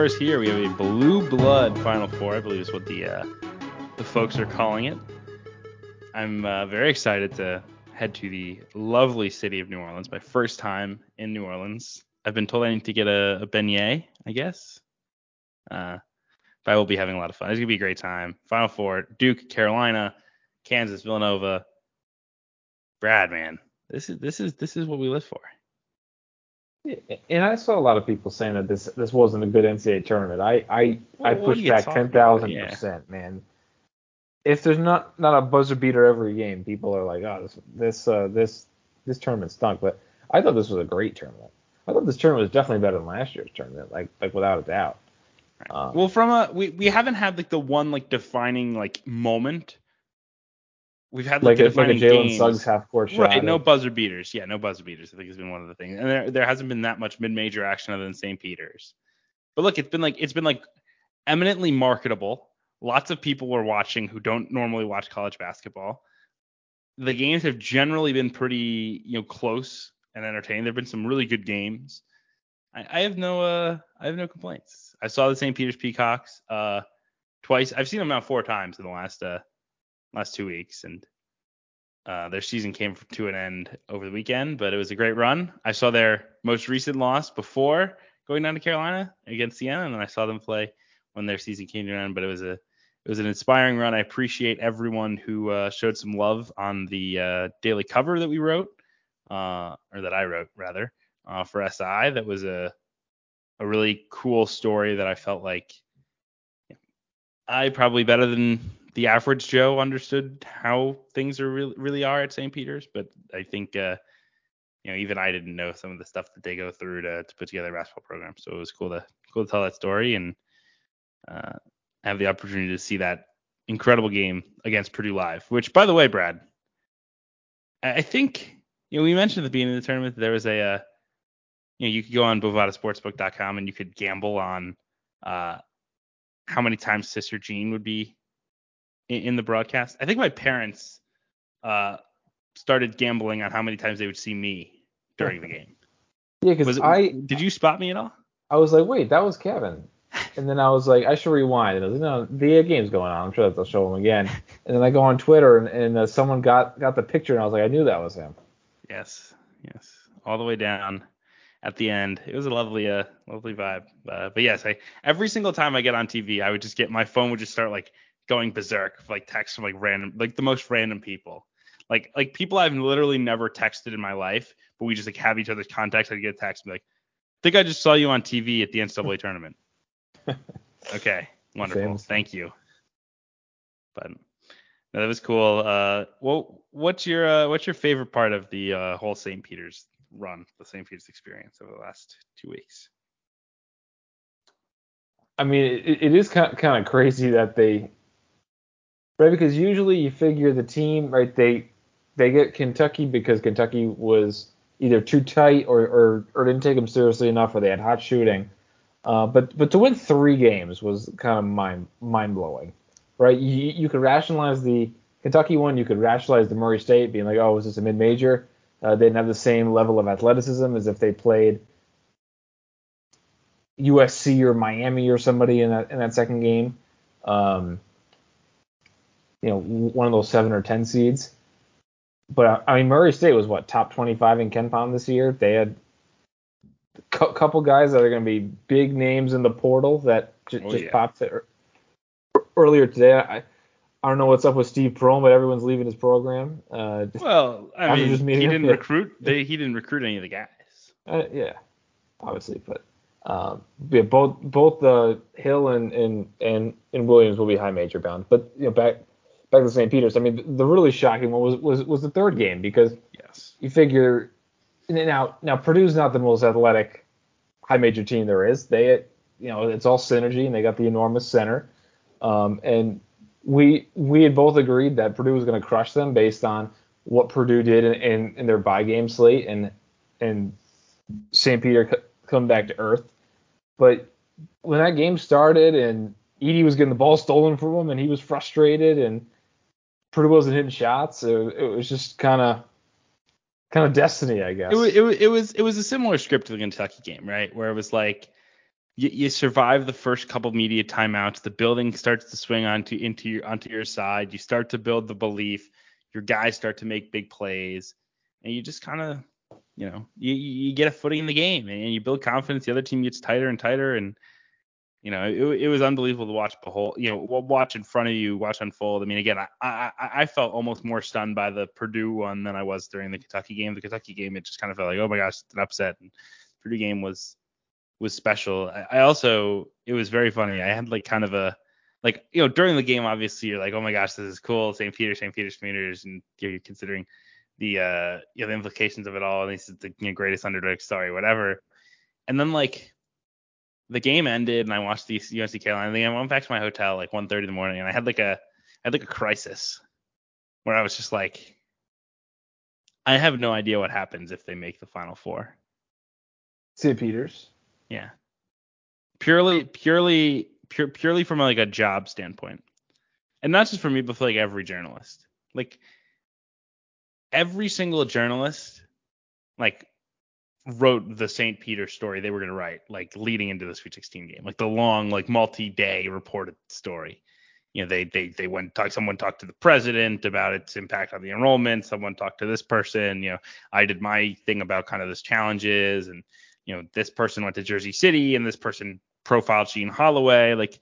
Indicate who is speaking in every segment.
Speaker 1: Four is here. We have a blue blood Final Four, I believe is what the uh, the folks are calling it. I'm uh, very excited to head to the lovely city of New Orleans. My first time in New Orleans. I've been told I need to get a, a beignet, I guess. Uh, but I will be having a lot of fun. It's gonna be a great time. Final Four: Duke, Carolina, Kansas, Villanova. Brad, man, this is this is this is what we live for.
Speaker 2: And I saw a lot of people saying that this this wasn't a good NCAA tournament. I I,
Speaker 1: Well,
Speaker 2: I
Speaker 1: what
Speaker 2: push back ten thousand
Speaker 1: yeah.
Speaker 2: percent, man. If there's not not a buzzer beater every game, people are like, oh, this this uh, this this tournament stunk. But I thought this was a great tournament. I thought this tournament was definitely better than last year's tournament, like like without a doubt. Um,
Speaker 1: Well, from a we, we haven't had like the one like defining like moment. We've had like,
Speaker 2: like a, like a Jalen. Suggs half court shot.
Speaker 1: Right, no buzzer beaters. Yeah, no buzzer beaters. I think has been one of the things, and there there hasn't been that much mid-major action other than St. Peter's. But look, it's been like it's been like eminently marketable. Lots of people were watching who don't normally watch college basketball. The games have generally been pretty you know close and entertaining. There've been some really good games. I, I have no uh I have no complaints. I saw the St. Peter's Peacocks uh twice. I've seen them now four times in the last uh last two weeks, and uh, their season came to an end over the weekend, but it was a great run. I saw their most recent loss before going down to Carolina against Siena, and then I saw them play when their season came to an end. But it was a it was an inspiring run. I appreciate everyone who uh, showed some love on the uh, daily cover that we wrote, uh, or that I wrote rather, uh, for SI. That was a a really cool story that I felt like I probably better than the average Joe understood how things are really really are at St. Peter's, but I think uh, you know even I didn't know some of the stuff that they go through to, to put together a basketball program. So it was cool to cool to tell that story and uh, have the opportunity to see that incredible game against Purdue live. Which, by the way, Brad, I think you know we mentioned at the beginning of the tournament there was a uh, you know you could go on bovadasportsbook.com and you could gamble on uh, how many times Sister Jean would be in, in the broadcast. I think my parents uh, started gambling on how many times they would see me during the game.
Speaker 2: yeah, because I
Speaker 1: did you spot me at all?
Speaker 2: I was like, wait, that was Kevin. And then I was like, I should rewind. And I was like, no, the game's going on. I'm sure that they'll show him again. And then I go on Twitter and, and uh, someone got got the picture and I was like, I knew that was him.
Speaker 1: Yes, yes, all the way down at the end. It was a lovely, uh, lovely vibe. Uh, but yes, I every single time I get on TV, I would just get my phone would just start like going berserk, like texts from like random, like the most random people, like like people I've literally never texted in my life, but we just like have each other's contacts. I'd get a text and be like, I think I just saw you on TV at the NCAA tournament. Okay, wonderful, thank you. But no, that was cool. Uh, what what's your uh, what's your favorite part of the uh, whole St. Peter's run, the St. Peter's experience over the last two weeks?
Speaker 2: I mean, it, it is kind kind of crazy that they, right? Because usually you figure the team, right? They they get Kentucky because Kentucky was either too tight or or, or didn't take them seriously enough, or they had hot shooting. Uh, but but to win three games was kind of mind mind blowing, right? You you could rationalize the Kentucky one, you could rationalize the Murray State being like, oh, was this a mid major? Uh, they didn't have the same level of athleticism as if they played USC or Miami or somebody in that in that second game. Um, you know, one of those seven or ten seeds. But uh, I mean, Murray State was what top 25 in KenPom this year. They had a cou- couple guys that are going to be big names in the portal that j-
Speaker 1: Oh,
Speaker 2: just
Speaker 1: yeah.
Speaker 2: popped there earlier today. I I don't know what's up with Steve Prohm, but everyone's leaving his program. Uh,
Speaker 1: Well, I mean, he didn't recruit. They, he didn't recruit any of the guys.
Speaker 2: Uh, yeah, obviously, but um, yeah, both both uh, Hill and, and and and Williams will be high major bound. But you know, back back to St. Peter's. I mean, the, really shocking one was was was the third game because
Speaker 1: Yes.
Speaker 2: you figure now now Purdue's not the most athletic high major team there is. They you know it's all synergy and they got the enormous center. Um, and we we had both agreed that Purdue was going to crush them based on what Purdue did in, in, in their bye game slate and and St. Peter c- come back to earth. But when that game started and Edey was getting the ball stolen from him and he was frustrated and Purdue wasn't hitting shots, it, it was just kind of kind of destiny, I guess.
Speaker 1: It it it was it was a similar script to the Kentucky game, right? Where it was like you, you survive the first couple media timeouts. The building starts to swing onto into your onto your side. You start to build the belief. Your guys start to make big plays, and you just kind of, you know, you, you get a footing in the game, and you build confidence. The other team gets tighter and tighter, and you know, it, it was unbelievable to watch the whole, you know, watch in front of you, watch unfold. I mean, again, I, I, I felt almost more stunned by the Purdue one than I was during the Kentucky game. The Kentucky game, it just kind of felt like, oh my gosh, it's an upset. And Purdue game was was special. I, I also, it was very funny. I had like kind of a, like, you know, during the game, obviously you're like, oh my gosh, this is cool. St. Peter, St. Peter's, St. Peter's, and you're considering the, uh, you know, the implications of it all. And this is the you know, greatest underdog story, whatever. And then like the game ended and I watched the UNC Carolina thing. I went back to my hotel like 1:30 in the morning and I had like a I had like a crisis where I was just like, I have no idea what happens if they make the Final Four.
Speaker 2: St. Peter's.
Speaker 1: Yeah. Purely, purely, pure, purely from like a job standpoint, and not just for me, but for like every journalist. Like every single journalist, like wrote the St. Peter story they were going to write, like leading into the Sweet 16 game, like the long, like multi-day reported story. You know, they they they went talk. Someone talked to the president about its impact on the enrollment. Someone talked to this person. You know, I did my thing about kind of this challenges, and you know, this person went to Jersey City, and this person profiled Shaheen Holloway. Like,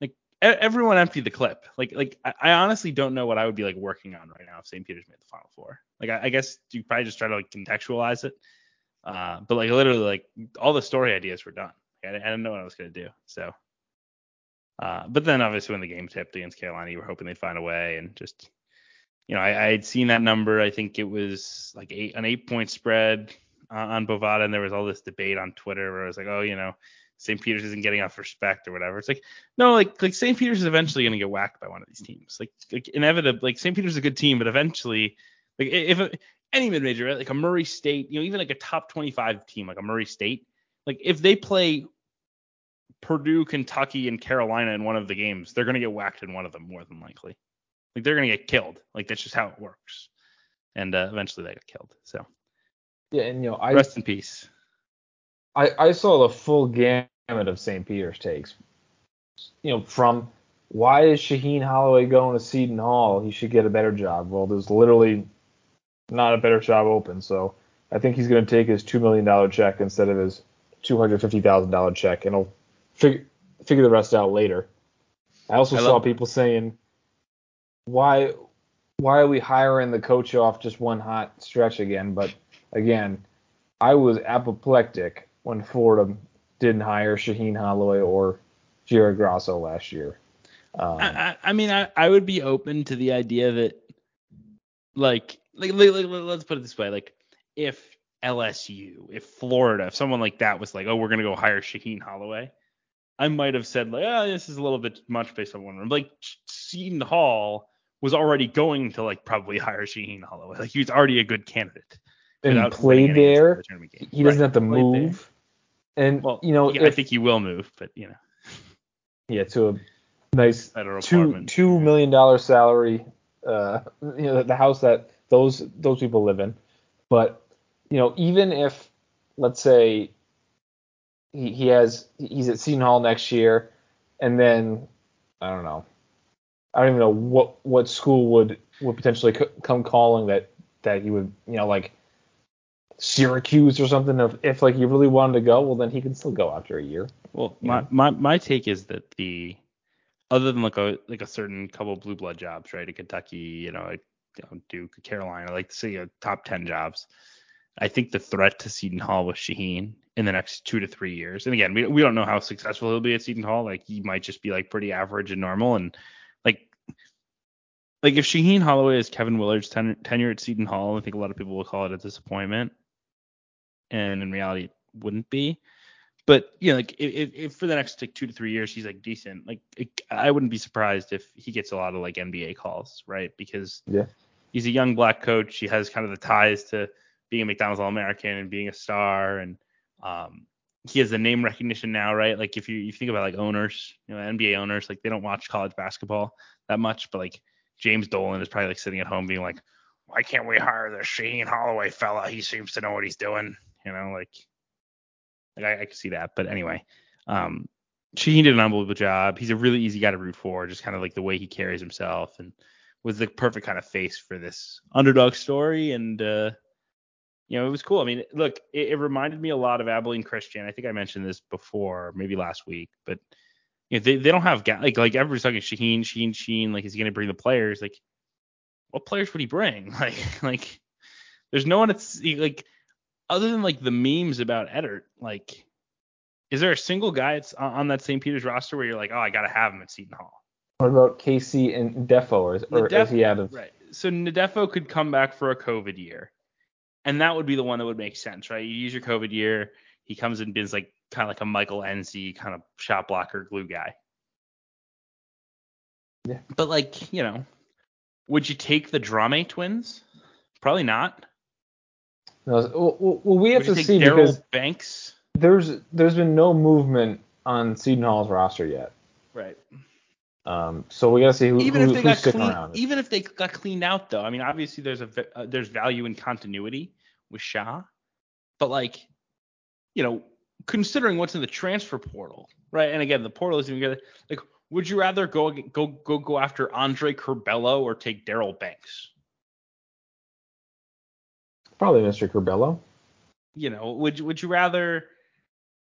Speaker 1: like everyone emptied the clip. Like, like I, I honestly don't know what I would be like working on right now if St. Peter's made the Final Four. Like, I, I guess you probably just try to like contextualize it uh, but like literally, like all the story ideas were done. I, I didn't know what I was gonna do. So, uh, but then obviously when the game tipped against Carolina, you were hoping they'd find a way and just, you know, I, I had seen that number. I think it was like eight, an eight point spread uh, on Bovada, and there was all this debate on Twitter where I was like, oh, you know, St. Peter's isn't getting enough respect or whatever. It's like, no, like like St. Peter's is eventually gonna get whacked by one of these teams. Like like inevitably, like St. Peter's is a good team, but eventually, like if any mid major, right? like a Murray State, you know, even like a top 25 team like a Murray State, like if they play Purdue, Kentucky, and Carolina in one of the games, they're gonna get whacked in one of them more than likely. Like they're gonna get killed. Like that's just how it works. And uh, eventually they got killed. So
Speaker 2: yeah, and you know, I
Speaker 1: rest in peace.
Speaker 2: I I saw the full gamut of St. Peter's takes. You know, from why is Shaheen Holloway going to Seton Hall? He should get a better job. Well, there's literally not a better job open. So I think he's going to take his two million dollar check instead of his two hundred fifty thousand dollar check, and he'll figure figure the rest out later. I also I saw people saying, why why are we hiring the coach off just one hot stretch again? But again, I was apoplectic when Florida didn't hire Shaheen Holloway or Jared Grasso last year.
Speaker 1: Um, I, I, mean, I, I would be open to the idea that, like, like, like, like let's put it this way, like if LSU, if Florida, if someone like that was like, oh, we're gonna go hire Shaheen Holloway, I might have said like, oh, this is a little bit much based on one. Room. Like Seton Hall was already going to like probably hire Shaheen Holloway. Like he was already a good candidate.
Speaker 2: And played there. The he doesn't right. have to move. There. And well, you know,
Speaker 1: if, I think he will move, but you know.
Speaker 2: Yeah, to a nice two two million dollar salary. Uh, you know, the house that those those people live in. But you know, even if let's say he, he has he's at Seton Hall next year, and then I don't know, I don't even know what what school would would potentially c- come calling that that he would you know like Syracuse or something. If if like he really wanted to go, well then he can still go after a year.
Speaker 1: Well, my, my my take is that the other than like a like a certain couple blue blood jobs, right? At Kentucky, you know, you know, Duke, Carolina, like to see a top 10 jobs. I think the threat to Seton Hall with Shaheen in the next two to three years. And again, we, we don't know how successful he'll be at Seton Hall. Like he might just be like pretty average and normal. And like, like if Shaheen Holloway is Kevin Willard's ten, tenure at Seton Hall, I think a lot of people will call it a disappointment. And in reality, it wouldn't be. But you know, like if, if for the next like two to three years he's like decent, like it, I wouldn't be surprised if he gets a lot of like NBA calls, right? Because
Speaker 2: yeah,
Speaker 1: he's a young black coach. He has kind of the ties to being a McDonald's All American and being a star, and um, he has the name recognition now, right? Like if you you think about like owners, you know, NBA owners, like they don't watch college basketball that much, but like James Dolan is probably like sitting at home being like, why can't we hire the Shaheen Holloway fella? He seems to know what he's doing, you know, like. Like I, I can see that, but anyway, Um, Shaheen did an unbelievable job. He's a really easy guy to root for, just kind of like the way he carries himself, and was the perfect kind of face for this underdog story. And uh, you know, it was cool. I mean, look, it, it, reminded me a lot of Abilene Christian. I think I mentioned this before, maybe last week, but you know, they, they don't have like like everybody's talking Shaheen, Shaheen, Shaheen. Like, is he going to bring the players? Like, what players would he bring? Like, like there's no one that's like other than like the memes about Edert. Like, is there a single guy that's on that St. Peter's roster where you're like, oh, I got to have him at Seton Hall?
Speaker 2: What about KC Ndefo, or, or Nadef- is he out of?
Speaker 1: Right. So Ndefo could come back for a COVID year and that would be the one that would make sense, right? You use your COVID year. He comes in as like kind of like a Michael Nzei kind of shot blocker glue guy.
Speaker 2: Yeah.
Speaker 1: But like, you know, would you take the Drame twins? Probably not.
Speaker 2: No, well, well we have
Speaker 1: would
Speaker 2: to see
Speaker 1: Darryl
Speaker 2: because
Speaker 1: Banks.
Speaker 2: There's there's been no movement on Seton Hall's roster yet.
Speaker 1: Right.
Speaker 2: Um, so we gotta see who,
Speaker 1: even
Speaker 2: who,
Speaker 1: if they got
Speaker 2: clean,
Speaker 1: around. Even if they got cleaned out, though, I mean, obviously there's a uh, there's value in continuity with Shah, but like, you know, considering what's in the transfer portal, right? And again, the portal isn't even like. Would you rather go go go go after Andre Curbelo or take Daryl Banks?
Speaker 2: Probably Mr. Curbelo.
Speaker 1: You know, would would you rather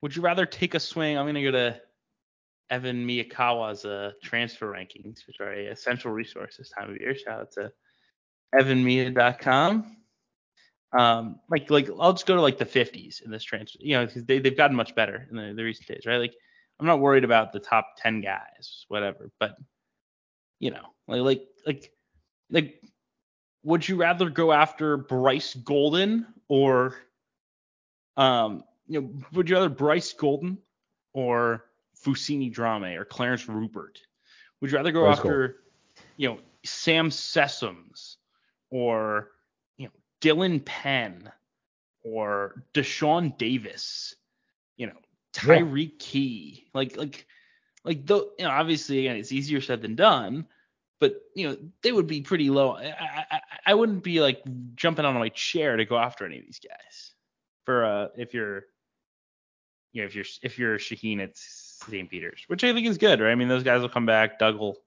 Speaker 1: would you rather take a swing? I'm gonna go to Evan Miyakawa's uh, transfer rankings, which are a essential resource this time of year. Shout out to evanmia.com. Um, like like I'll just go to like the 50s in this transfer, you know, because they they've gotten much better in the, the recent days, right? Like I'm not worried about the top 10 guys, whatever, but you know, like like like like would you rather go after Bryce Golden or um you know would you rather Bryce Golden or Fousseyni Drame or Clarence Rupert? Would you rather go That's after, cool. you know, Sam Sessoms or you know Dylan Penn or Deshaun Davis? You know, Tyreke yeah. Key. Like like like though you know obviously again it's easier said than done, but you know they would be pretty low. I, I, I wouldn't be like jumping on my chair to go after any of these guys. For uh if you're you know if you're if you're Shaheen it's St. Peter's, which I think is good, right? I mean, those guys will come back. Doug will.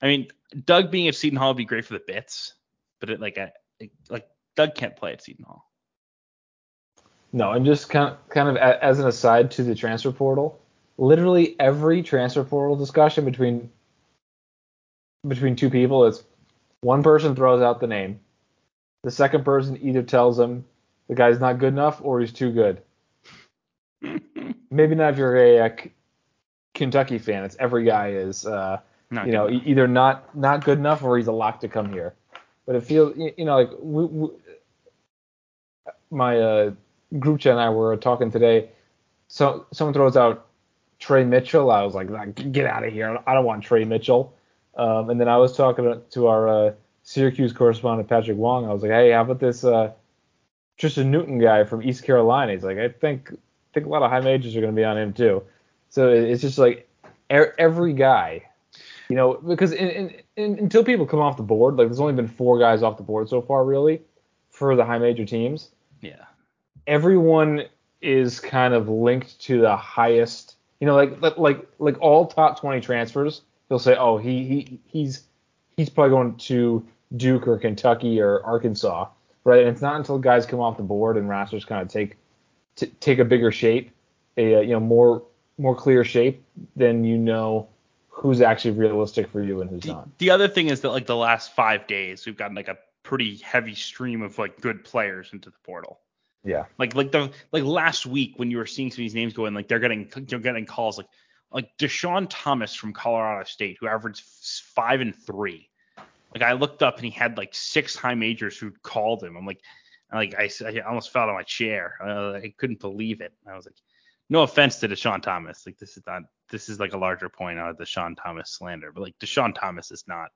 Speaker 1: I mean, Doug being at Seton Hall would be great for the bits, but it, like, a, like Doug can't play at Seton Hall.
Speaker 2: No, and just kind of, kind of as an aside to the transfer portal, literally every transfer portal discussion between between two people is one person throws out the name, the second person either tells them the guy's not good enough or he's too good. Maybe not if you're a Kentucky fan. It's every guy is, uh, you know, enough. either not not good enough or he's a lock to come here. But it feels, you know, like we, we, my uh, group chat and I were talking today. So someone throws out Tre Mitchell. I was like, get out of here. I don't want Tre Mitchell. Um, and then I was talking to our uh, Syracuse correspondent Patrick Wong. I was like, hey, how about this uh, Tristan Newton guy from East Carolina? He's like, I think I think a lot of high majors are going to be on him too. So it's just like every guy, you know, because in, in, in, until people come off the board, like there's only been four guys off the board so far, really, for the high major teams.
Speaker 1: Yeah.
Speaker 2: Everyone is kind of linked to the highest, you know, like like like all top 20 transfers. They'll say, oh, he he he's he's probably going to Duke or Kentucky or Arkansas, right? And it's not until guys come off the board and rosters kind of take t- take a bigger shape, a uh, you know more more clear shape, then you know who's actually realistic for you and who's
Speaker 1: the,
Speaker 2: not.
Speaker 1: The other thing is that like the last five days, we've gotten like a pretty heavy stream of like good players into the portal.
Speaker 2: Yeah.
Speaker 1: Like like the like last week when you were seeing some of these names go in, like they're getting you're getting calls like like Dischon Thomas from Colorado State who averaged five and three. Like I looked up and he had like six high majors who called him. I'm like, like I, I almost fell out of my chair. Uh, I couldn't believe it. I was like, no offense to Dischon Thomas. Like this is not this is like a larger point out of the Dischon Thomas slander, but like Dischon Thomas is not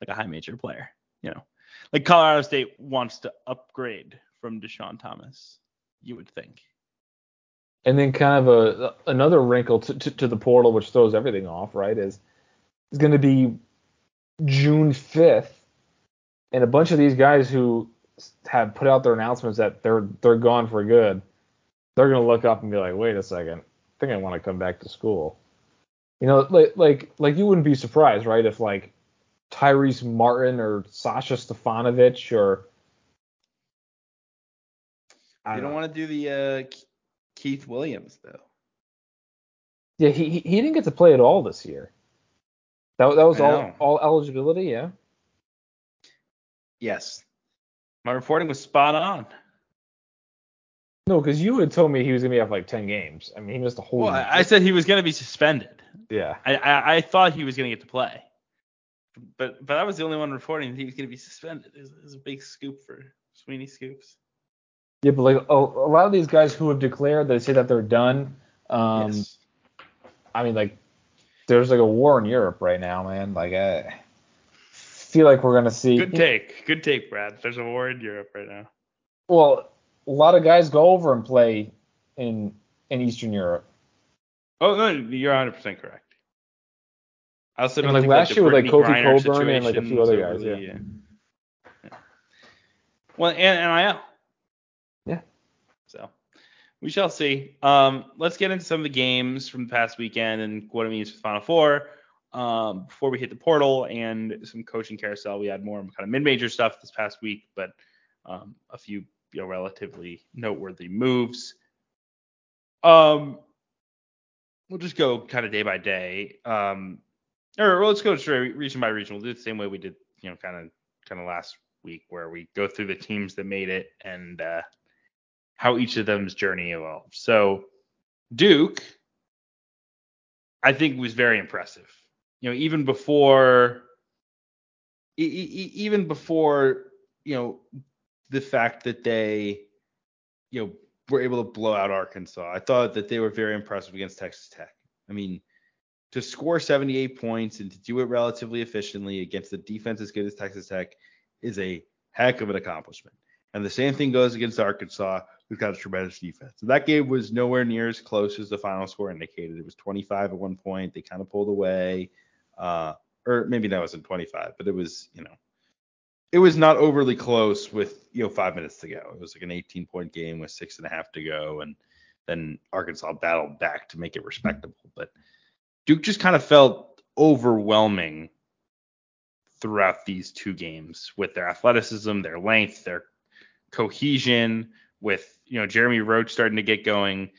Speaker 1: like a high major player, you know. Like Colorado State wants to upgrade from Dischon Thomas, you would think.
Speaker 2: And then kind of a another wrinkle to, to, to the portal which throws everything off, right, is it's going to be June 5th and a bunch of these guys who have put out their announcements that they're they're gone for good they're gonna look up and be like, wait a second, I think I want to come back to school. You know, like like like you wouldn't be surprised, right? If like Tyrese Martin or Sasha Stefanovic or
Speaker 1: I you don't, want to do the uh, Keith Williams though.
Speaker 2: Yeah, he he didn't get to play at all this year. That that was all all eligibility, yeah.
Speaker 1: Yes, my reporting was spot on.
Speaker 2: No, because you had told me he was gonna be off like ten games. I mean, he missed a whole.
Speaker 1: Well, I said he was gonna be suspended.
Speaker 2: Yeah.
Speaker 1: I, I, I thought he was gonna get to play, but but I was the only one reporting that he was gonna be suspended. It was, it was a big scoop for Sweeney Scoops.
Speaker 2: Yeah, but like a, a, lot of these guys who have declared, they say that they're done. Um, yes. I mean, like there's like a war in Europe right now, man. Like I feel like we're gonna see.
Speaker 1: Good take, good take, Brad. There's a war in Europe right now.
Speaker 2: Well, a lot of guys go over and play in in Eastern Europe.
Speaker 1: Oh no, you're 100 percent correct.
Speaker 2: I also don't like last like, year with like Kofi Cockburn and like a few other guys, really, yeah.
Speaker 1: yeah. Well, and NIL.
Speaker 2: Yeah.
Speaker 1: So we shall see. Um, let's get into some of the games from the past weekend and what it means for Final Four. Um, before we hit the portal and some coaching carousel, we had more kind of mid-major stuff this past week, but um, a few you know relatively noteworthy moves. Um, we'll just go kind of day by day. Um, or let's go straight region by region. We'll do it the same way we did, you know, kind of kind of last week, where we go through the teams that made it and uh, how each of them's journey evolved. So Duke, I think was very impressive. You know, even before, e- e- even before, you know, the fact that they, you know, were able to blow out Arkansas. I thought that they were very impressive against Texas Tech. I mean, to score 78 points and to do it relatively efficiently against a defense as good as Texas Tech is a heck of an accomplishment. And the same thing goes against Arkansas, who's got a tremendous defense. That game was nowhere near as close as the final score indicated. It was 25 at one point. They kind of pulled away. Uh, or maybe that wasn't 25, but it was, you know, it was not overly close with you know five minutes to go. It was like an 18 point game with six and a half to go, and then Arkansas battled back to make it respectable. But Duke just kind of felt overwhelming throughout these two games with their athleticism, their length, their cohesion. With you know Jeremy Roach starting to get going,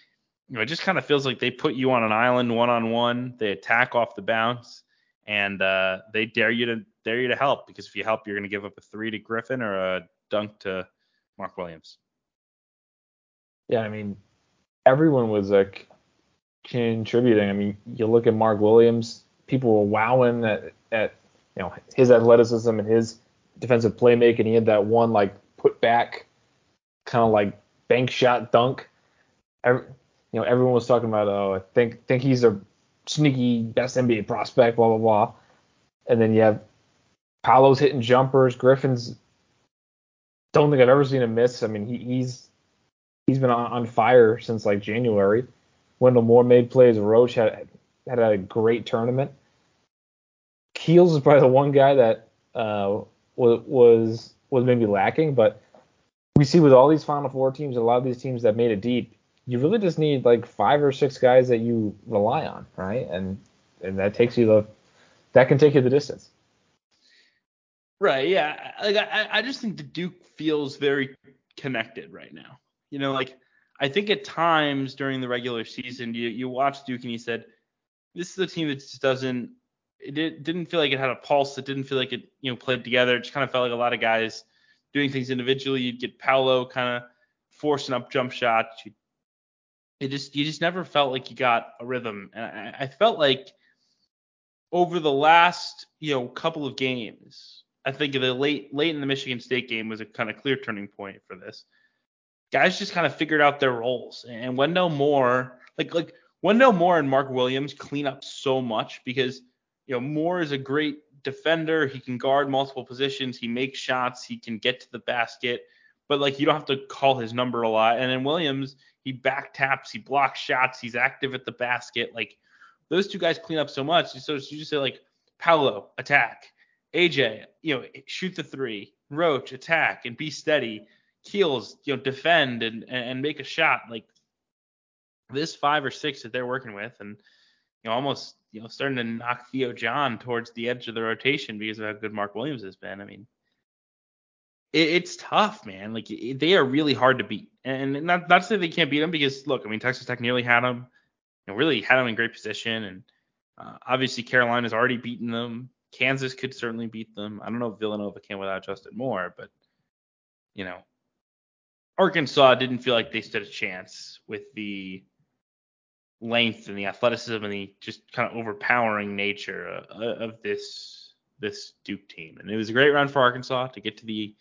Speaker 1: you know it just kind of feels like they put you on an island one on one. They attack off the bounce, and uh, they dare you to dare you to help because if you help, you're going to give up a three to Griffin or a dunk to Mark Williams.
Speaker 2: Yeah, I mean, everyone was like contributing. I mean, you look at Mark Williams, people were wowing at, at you know his athleticism and his defensive playmaking. He had that one like put back kind of like bank shot dunk. Every, you know, everyone was talking about, oh, I think think he's a sneaky best NBA prospect, blah blah blah. And then you have Paolo's hitting jumpers. Griffin's don't think I've ever seen him miss. I mean, he, he's he's been on, on, fire since like January. Wendell Moore made plays. Roach had had a great tournament. Keels is probably the one guy that uh, was was was maybe lacking, but we see with all these Final Four teams, a lot of these teams that made it deep, you really just need like five or six guys that you rely on, right? And and that takes you the that can take you the distance.
Speaker 1: Right. Yeah. Like I, I just think the Duke feels very connected right now. You know, like I think at times during the regular season, you you watch Duke and you said, this is a team that just doesn't. It did, didn't feel like it had a pulse. It didn't feel like it, you know, played together. It just kind of felt like a lot of guys doing things individually. You'd get Paolo kind of forcing up jump shots. You, it just you just never felt like you got a rhythm. And I, I felt like over the last you know couple of games, I think the late late in the Michigan State game was a kind of clear turning point for this. Guys just kind of figured out their roles, and Wendell Moore, like like Wendell Moore and Mark Williams clean up so much because you know Moore is a great defender. He can guard multiple positions. He makes shots. He can get to the basket, but like you don't have to call his number a lot. And then Williams, he back taps, he blocks shots, he's active at the basket. Like those two guys clean up so much. So you just say like Paolo attack, AJ, you know, shoot the three, Roach attack and be steady, Keels, you know, defend and and make a shot. Like this five or six that they're working with, and you know, almost you know, starting to knock Theo John towards the edge of the rotation because of how good Mark Williams has been. I mean, it, it's tough, man. Like it, they are really hard to beat, and not not to say they can't beat them because look, I mean, Texas Tech nearly had them, you know, really had them in great position, and uh, obviously Carolina's already beaten them. Kansas could certainly beat them. I don't know if Villanova can without Justin Moore, but you know, Arkansas didn't feel like they stood a chance with the length and the athleticism and the just kind of overpowering nature uh, of this this Duke team. And it was a great run for Arkansas to get to the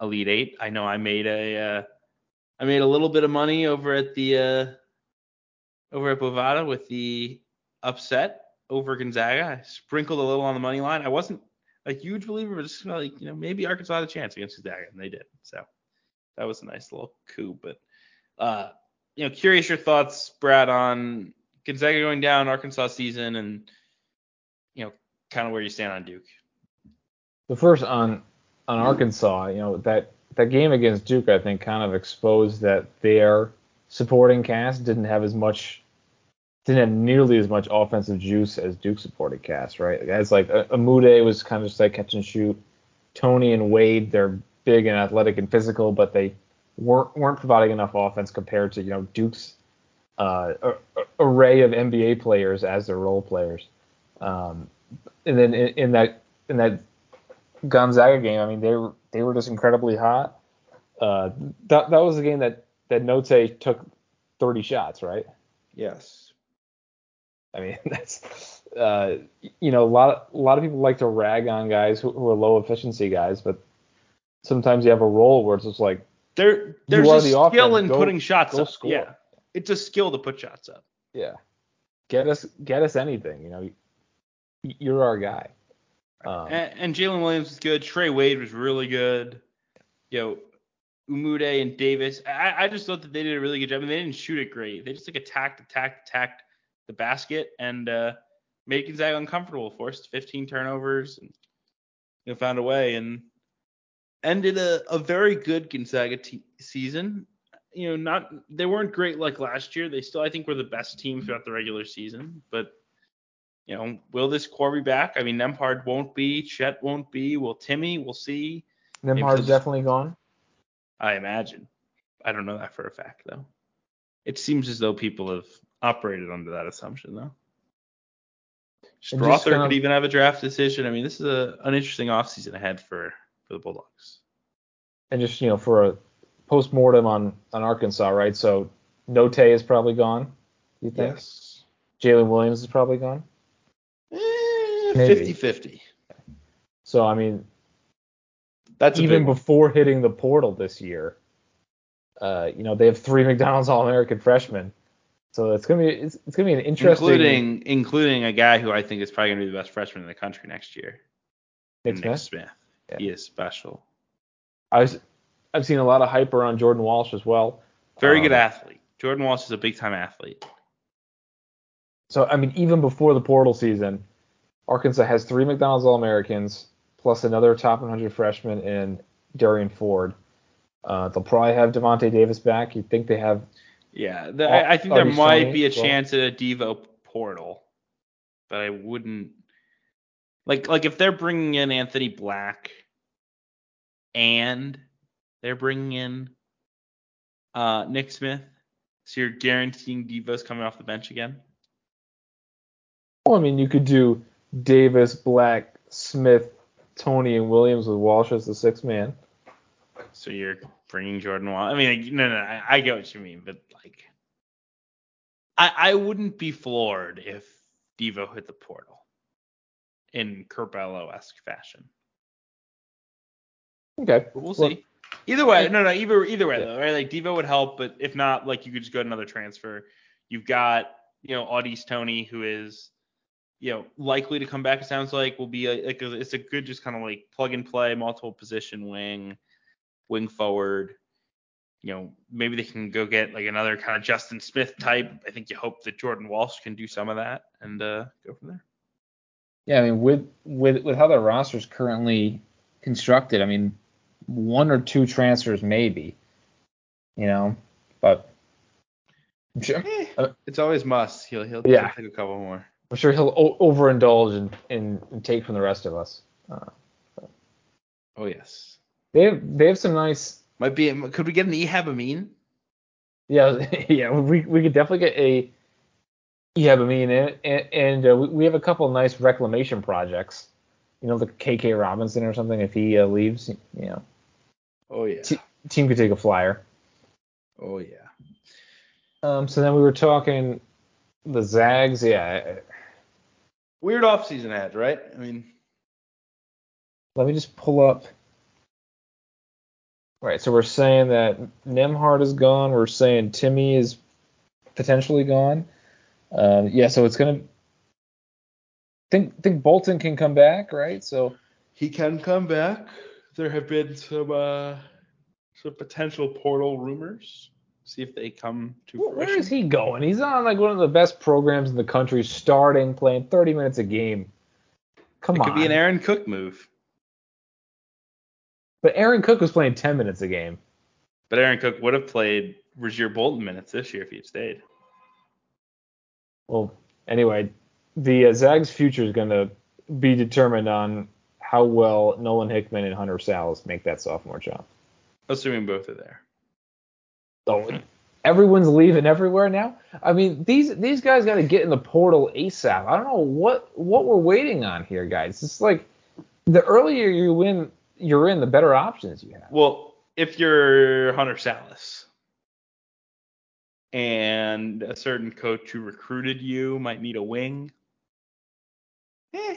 Speaker 1: Elite Eight. I know I made a uh, I made a little bit of money over at the uh, over at Bovada with the upset over Gonzaga. I sprinkled a little on the money line. I wasn't a huge believer, but just like you know maybe Arkansas had a chance against Gonzaga, and they did. So that was a nice little coup. But uh, you know, curious your thoughts, Brad, on Gonzaga going down, Arkansas season, and you know, kind of where you stand on Duke.
Speaker 2: The first on on Arkansas, you know that that game against Duke, I think, kind of exposed that their supporting cast didn't have as much, didn't have nearly as much offensive juice as Duke supporting cast, right? Guys like uh, Umude was kind of just like catch and shoot. Toney and Wade, they're big and athletic and physical, but they weren't weren't providing enough offense compared to you know Duke's uh, array of NBA players as their role players. Um, and then in, in, that in that Gonzaga game, I mean they were they were just incredibly hot. Uh, that that was the game that that Notae took 30 shots, right?
Speaker 1: Yes.
Speaker 2: I mean that's uh, you know a lot of, a lot of people like to rag on guys who, who are low efficiency guys, but sometimes you have a role where it's just like
Speaker 1: there there's a the skill offense. in go, putting shots up. Score. Yeah, it's a skill to put shots up.
Speaker 2: Yeah, get us get us anything. You know, you're our guy.
Speaker 1: Um, and, and Jalen Williams was good. Trey Wade was really good. You know, Umude and Davis. I, I just thought that they did a really good job. I mean, they didn't shoot it great. They just like attacked, attacked, attacked the basket and uh, made Gonzaga uncomfortable. Forced 15 turnovers and you know, found a way. And ended a, a very good Gonzaga season. You know, not they weren't great like last year. They still, I think, were the best team throughout the regular season. But you know, will this core be back? I mean, Nembhard won't be, Chet won't be. Will Timme? We'll see.
Speaker 2: Nembhard's definitely gone.
Speaker 1: I imagine. I don't know that for a fact though. It seems as though people have operated under that assumption though. Strawther could of, even have a draft decision. I mean, this is a, an interesting offseason ahead for for the Bulldogs.
Speaker 2: And just you know, for a post mortem on on Arkansas, right? So Notae is probably gone. You think?
Speaker 1: Yes.
Speaker 2: Jalen Williams is probably gone.
Speaker 1: Eh, 50-50.
Speaker 2: So I mean, that's even before hitting the portal this year. Uh, you know, they have three McDonald's All-American freshmen. So it's gonna be it's, it's gonna be an interesting,
Speaker 1: including including a guy who I think is probably gonna be the best freshman in the country next year.
Speaker 2: Nick, Nick Smith.
Speaker 1: Smith. Yeah. He is special.
Speaker 2: I was, I've seen a lot of hype around Jordan Walsh as well.
Speaker 1: Very um, good athlete. Jordan Walsh is a big time athlete.
Speaker 2: So I mean, even before the portal season, Arkansas has three McDonald's All Americans plus another top 100 freshman in Derrian Ford. Uh, they'll probably have Davonte Davis back. You'd think they have?
Speaker 1: Yeah, the, all, I think there might be a well. chance at a Devo portal, but I wouldn't like like if they're bringing in Anthony Black and they're bringing in uh, Nick Smith, so you're guaranteeing Devo's coming off the bench again.
Speaker 2: Well, I mean, you could do Davis, Black, Smith, Toney, and Williams with Walsh as the sixth man.
Speaker 1: So you're bringing Jordan Wall. I mean, like, no, no, I, I, get what you mean, but like, I, I wouldn't be floored if Devo hit the portal in Curbelo esque fashion.
Speaker 2: Okay.
Speaker 1: But we'll well, see. Either way, no, no, either either way yeah. though, right? Like Devo would help, but if not, like you could just go to another transfer. You've got, you know, Au'Diese Toney, who is, you know, likely to come back. It sounds like will be a, like a, it's a good just kind of like plug and play, multiple position wing, wing forward. You know, maybe they can go get like another kind of Justin Smith type. I think you hope that Jordan Walsh can do some of that and uh, go from there.
Speaker 2: Yeah, I mean, with with with how the roster is currently constructed, I mean, one or two transfers maybe, you know, but I'm sure,
Speaker 1: Eh,
Speaker 2: Uh,
Speaker 1: it's always must. He'll he'll,
Speaker 2: Yeah.
Speaker 1: he'll take a couple more.
Speaker 2: I'm sure he'll o- overindulge and, and, and take from the rest of us. Uh,
Speaker 1: Oh yes.
Speaker 2: They have they have some nice.
Speaker 1: Might be. Could we get an Ehab Amin?
Speaker 2: Yeah, yeah. We we could definitely get a. Mean, and and, uh, we, we have a couple nice reclamation projects. You know, the KK Robinson or something. If he uh, leaves, you know,
Speaker 1: Oh yeah.
Speaker 2: T- team could take a flyer.
Speaker 1: Oh yeah.
Speaker 2: Um, so then we were talking the Zags. Yeah,
Speaker 1: Weird offseason ahead, right? I mean,
Speaker 2: let me just pull up. Right, so we're saying that Nembhard is gone. We're saying Timme is potentially gone. Um, yeah, so it's gonna. Think think Bolton can come back, right? So
Speaker 1: he can come back. There have been some uh some potential portal rumors. See if they come to
Speaker 2: wh- where
Speaker 1: fruition.
Speaker 2: is he going? He's on like one of the best programs in the country, starting, playing 30 minutes a game. Come
Speaker 1: It
Speaker 2: on.
Speaker 1: could be an Aaron Cook move.
Speaker 2: But Aaron Cook was playing 10 minutes a game.
Speaker 1: But Aaron Cook would have played Rasir Bolton minutes this year if he had stayed.
Speaker 2: Well, anyway, the uh, Zags' future is going to be determined on how well Nolan Hickman and Hunter Sallis make that sophomore jump.
Speaker 1: Assuming both are there.
Speaker 2: So everyone's leaving everywhere now. I mean, these these guys got to get in the portal ASAP. I don't know what what we're waiting on here, guys. It's like the earlier you win, you're in, the better options you have.
Speaker 1: Well, if you're Hunter Sallis and a certain coach who recruited you might need a wing, eh,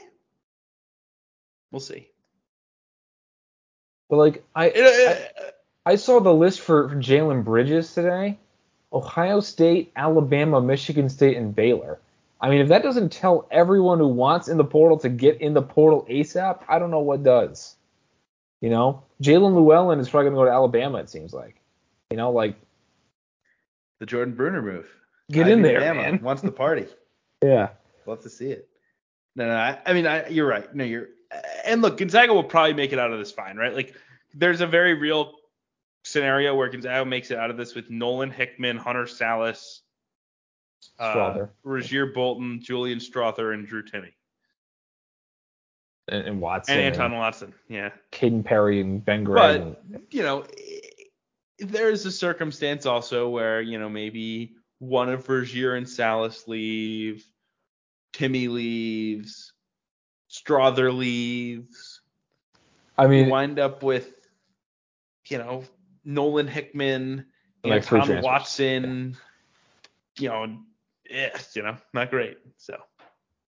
Speaker 1: we'll see.
Speaker 2: But like I I, I saw the list for, for Jalen Bridges today. Ohio State, Alabama, Michigan State, and Baylor. I mean, if that doesn't tell everyone who wants in the portal to get in the portal ASAP, I don't know what does. You know, Jalen Llewellyn is probably going to go to Alabama. It seems like. You know, like
Speaker 1: the Jordan Bruner move.
Speaker 2: get
Speaker 1: I
Speaker 2: in there,
Speaker 1: Bama
Speaker 2: man.
Speaker 1: Wants the party.
Speaker 2: Yeah.
Speaker 1: Love to see it. No, no, I, I mean, I, you're right. No, you're. And look, Gonzaga will probably make it out of this fine, right? Like, there's a very real scenario where Gonzaga makes it out of this with Nolan Hickman, Hunter Sallis, uh,
Speaker 2: Strawther.
Speaker 1: Rasir Bolton, Julian Strawther, and Drew Timme,
Speaker 2: And, and Watson.
Speaker 1: and Anton Watson. Yeah,
Speaker 2: Kaden Perry and Ben Gregg.
Speaker 1: but
Speaker 2: and-
Speaker 1: you know, there's a circumstance also where you know maybe one of Rasir and Sallis leave, Timme leaves, Strawther leaves.
Speaker 2: I
Speaker 1: you
Speaker 2: mean,
Speaker 1: wind up with, you know, Nolan Hickman,
Speaker 2: Like transfers.
Speaker 1: Watson, you know, yeah, you know, not great. So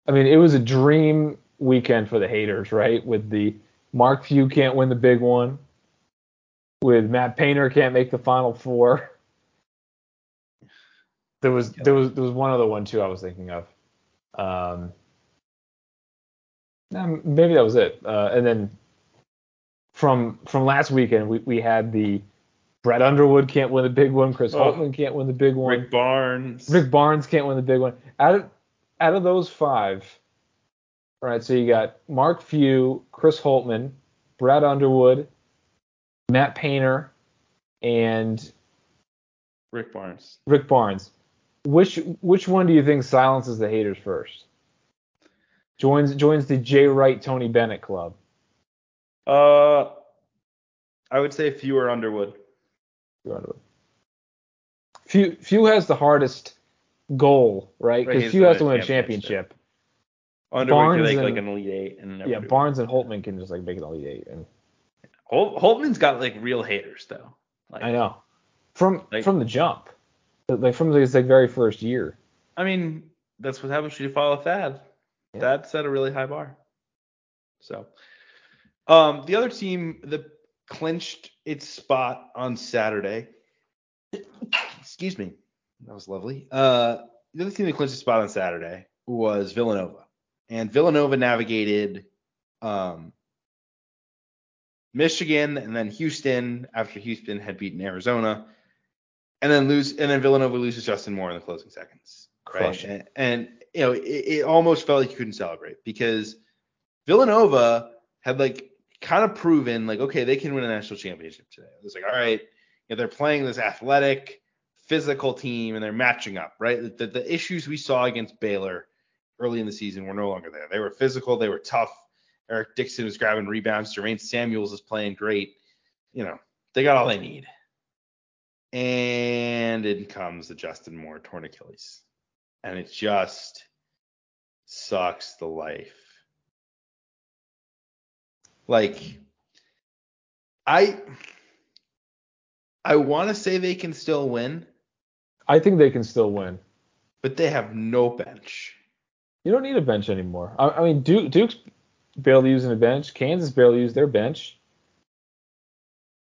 Speaker 2: I mean, it was a dream weekend for the haters, right? With the Mark Few can't win the big one, with Matt Painter can't make the final four. There was there was there was one other one too I was thinking of. Um, maybe that was it. Uh, and then from from last weekend we, we had the Brad Underwood can't win the big one, Chris
Speaker 1: Oh.
Speaker 2: Holtmann can't win the big one.
Speaker 1: Rick Barnes,
Speaker 2: Rick Barnes can't win the big one. Out of out of those five, all right. So you got Mark Few, Chris Holtmann, Brad Underwood, Matt Painter, and
Speaker 1: Rick Barnes.
Speaker 2: Rick Barnes. Which which one do you think silences the haters first? Joins joins the Jay Wright Tony Bennett club.
Speaker 1: Uh, I would say fewer Underwood.
Speaker 2: Few Underwood. Few Few has the hardest goal, right?
Speaker 1: Right,
Speaker 2: Because
Speaker 1: has
Speaker 2: Few has to win a
Speaker 1: championship.
Speaker 2: championship.
Speaker 1: Underwood could make
Speaker 2: and-
Speaker 1: like an elite eight and
Speaker 2: Yeah,
Speaker 1: do.
Speaker 2: Barnes and Holtman can just like make an elite eight. And
Speaker 1: Holt, Holtman's got like real haters though. Like,
Speaker 2: I know. From
Speaker 1: Like-
Speaker 2: from the jump. Like from his like very first year.
Speaker 1: I mean, that's what happens when you follow Thad.
Speaker 2: Yeah.
Speaker 1: Thad set a really high bar. So, um, the other team that clinched its spot on Saturday. excuse me, that was lovely. Uh, the other team that clinched its spot on Saturday was Villanova, and Villanova navigated um, Michigan and then Houston after Houston had beaten Arizona, and then lose and then Villanova loses Justin Moore in the closing seconds. Right. And, and you know, it, it almost felt like you couldn't celebrate because Villanova had like kind of proven like, okay, they can win a national championship today. It was like, all right, you know, they're playing this athletic, physical team and they're matching up, right? The, the issues we saw against Baylor early in the season were no longer there. They were physical, they were tough. Eric Dixon was grabbing rebounds. Jermaine Samuels is playing great. You know, they got all they need. And in comes the Justin Moore torn Achilles. And it just sucks the life. Like, I I want to say they can still win,
Speaker 2: I think they can still win.
Speaker 1: but they have no bench.
Speaker 2: You don't need a bench anymore. I, I mean, Duke, Duke's barely using a bench. Kansas barely used their bench.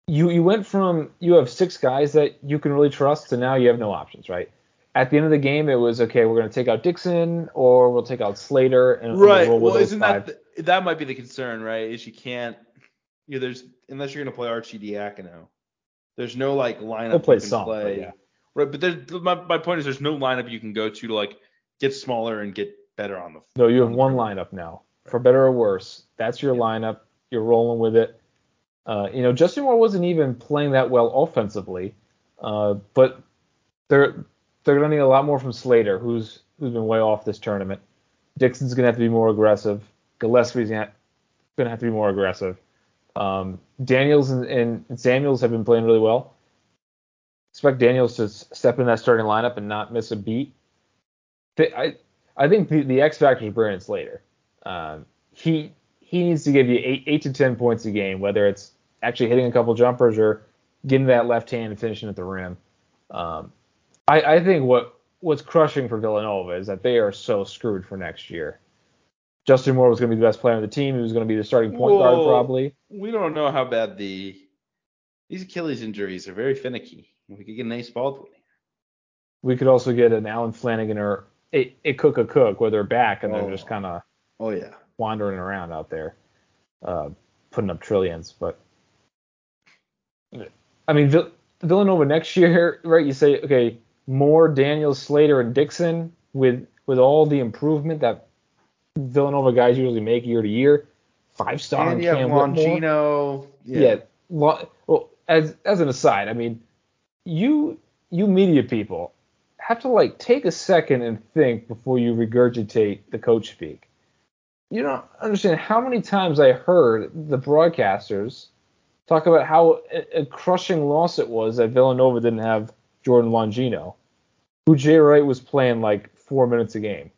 Speaker 2: You you went from you have six guys that you can really trust to now you have no options, right? At the end of the game, it was okay. We're going to take out Dixon or we'll take out Slater and
Speaker 1: Right.
Speaker 2: We'll
Speaker 1: Well, isn't
Speaker 2: five.
Speaker 1: that the, that might be the concern, right? Is you can't you know, there's unless you're gonna play Arcidiacono, there's no like lineup
Speaker 2: He'll play
Speaker 1: you can
Speaker 2: some, but yeah.
Speaker 1: Right, but there's my, my point is there's no lineup you can go to to like get smaller and get better on the
Speaker 2: No, you have
Speaker 1: on
Speaker 2: one lineup now, for better or worse. That's your lineup. You're rolling with it. Uh, you know, Justin Moore wasn't even playing that well offensively, uh, but they're they're gonna need a lot more from Slater, who's who's been way off this tournament. Dixon's gonna have to be more aggressive. Gillespie's gonna gonna have to be more aggressive. Um, Daniels and, and Samuels have been playing really well. Expect Daniels to step in that starting lineup and not miss a beat. I I think the, the X factor is Brandon Slater. Um, he he needs to give you eight eight to ten points a game, whether it's actually hitting a couple jumpers or getting that left hand and finishing at the rim. Um, I, I think what what's crushing for Villanova is that they are so screwed for next year. Justin Moore was going to be the best player on the team. He was going to be the starting point guard probably.
Speaker 1: We don't know how bad the these Achilles injuries are very finicky. We could get an Ace Baldwin.
Speaker 2: We could also get an Allen Flanigan or a, a Cook a Cook where they're back and
Speaker 1: Oh.
Speaker 2: they're just kind of
Speaker 1: Oh yeah.
Speaker 2: wandering around out there, uh, putting up trillions. But I mean, Vill- Villanova next year, right? You say, okay, more Daniels, Slater, and Dixon with with all the improvement that Villanova guys usually make year to year. Five star
Speaker 1: And you have
Speaker 2: Cam.
Speaker 1: Longino.
Speaker 2: Yeah. lo- well, as as an aside, I mean, you you media people have to like take a second and think before you regurgitate the coach speak. You don't understand how many times I heard the broadcasters talk about how a, crushing loss it was that Villanova didn't have Jordan Longino, who Jay Wright was playing like four minutes a game.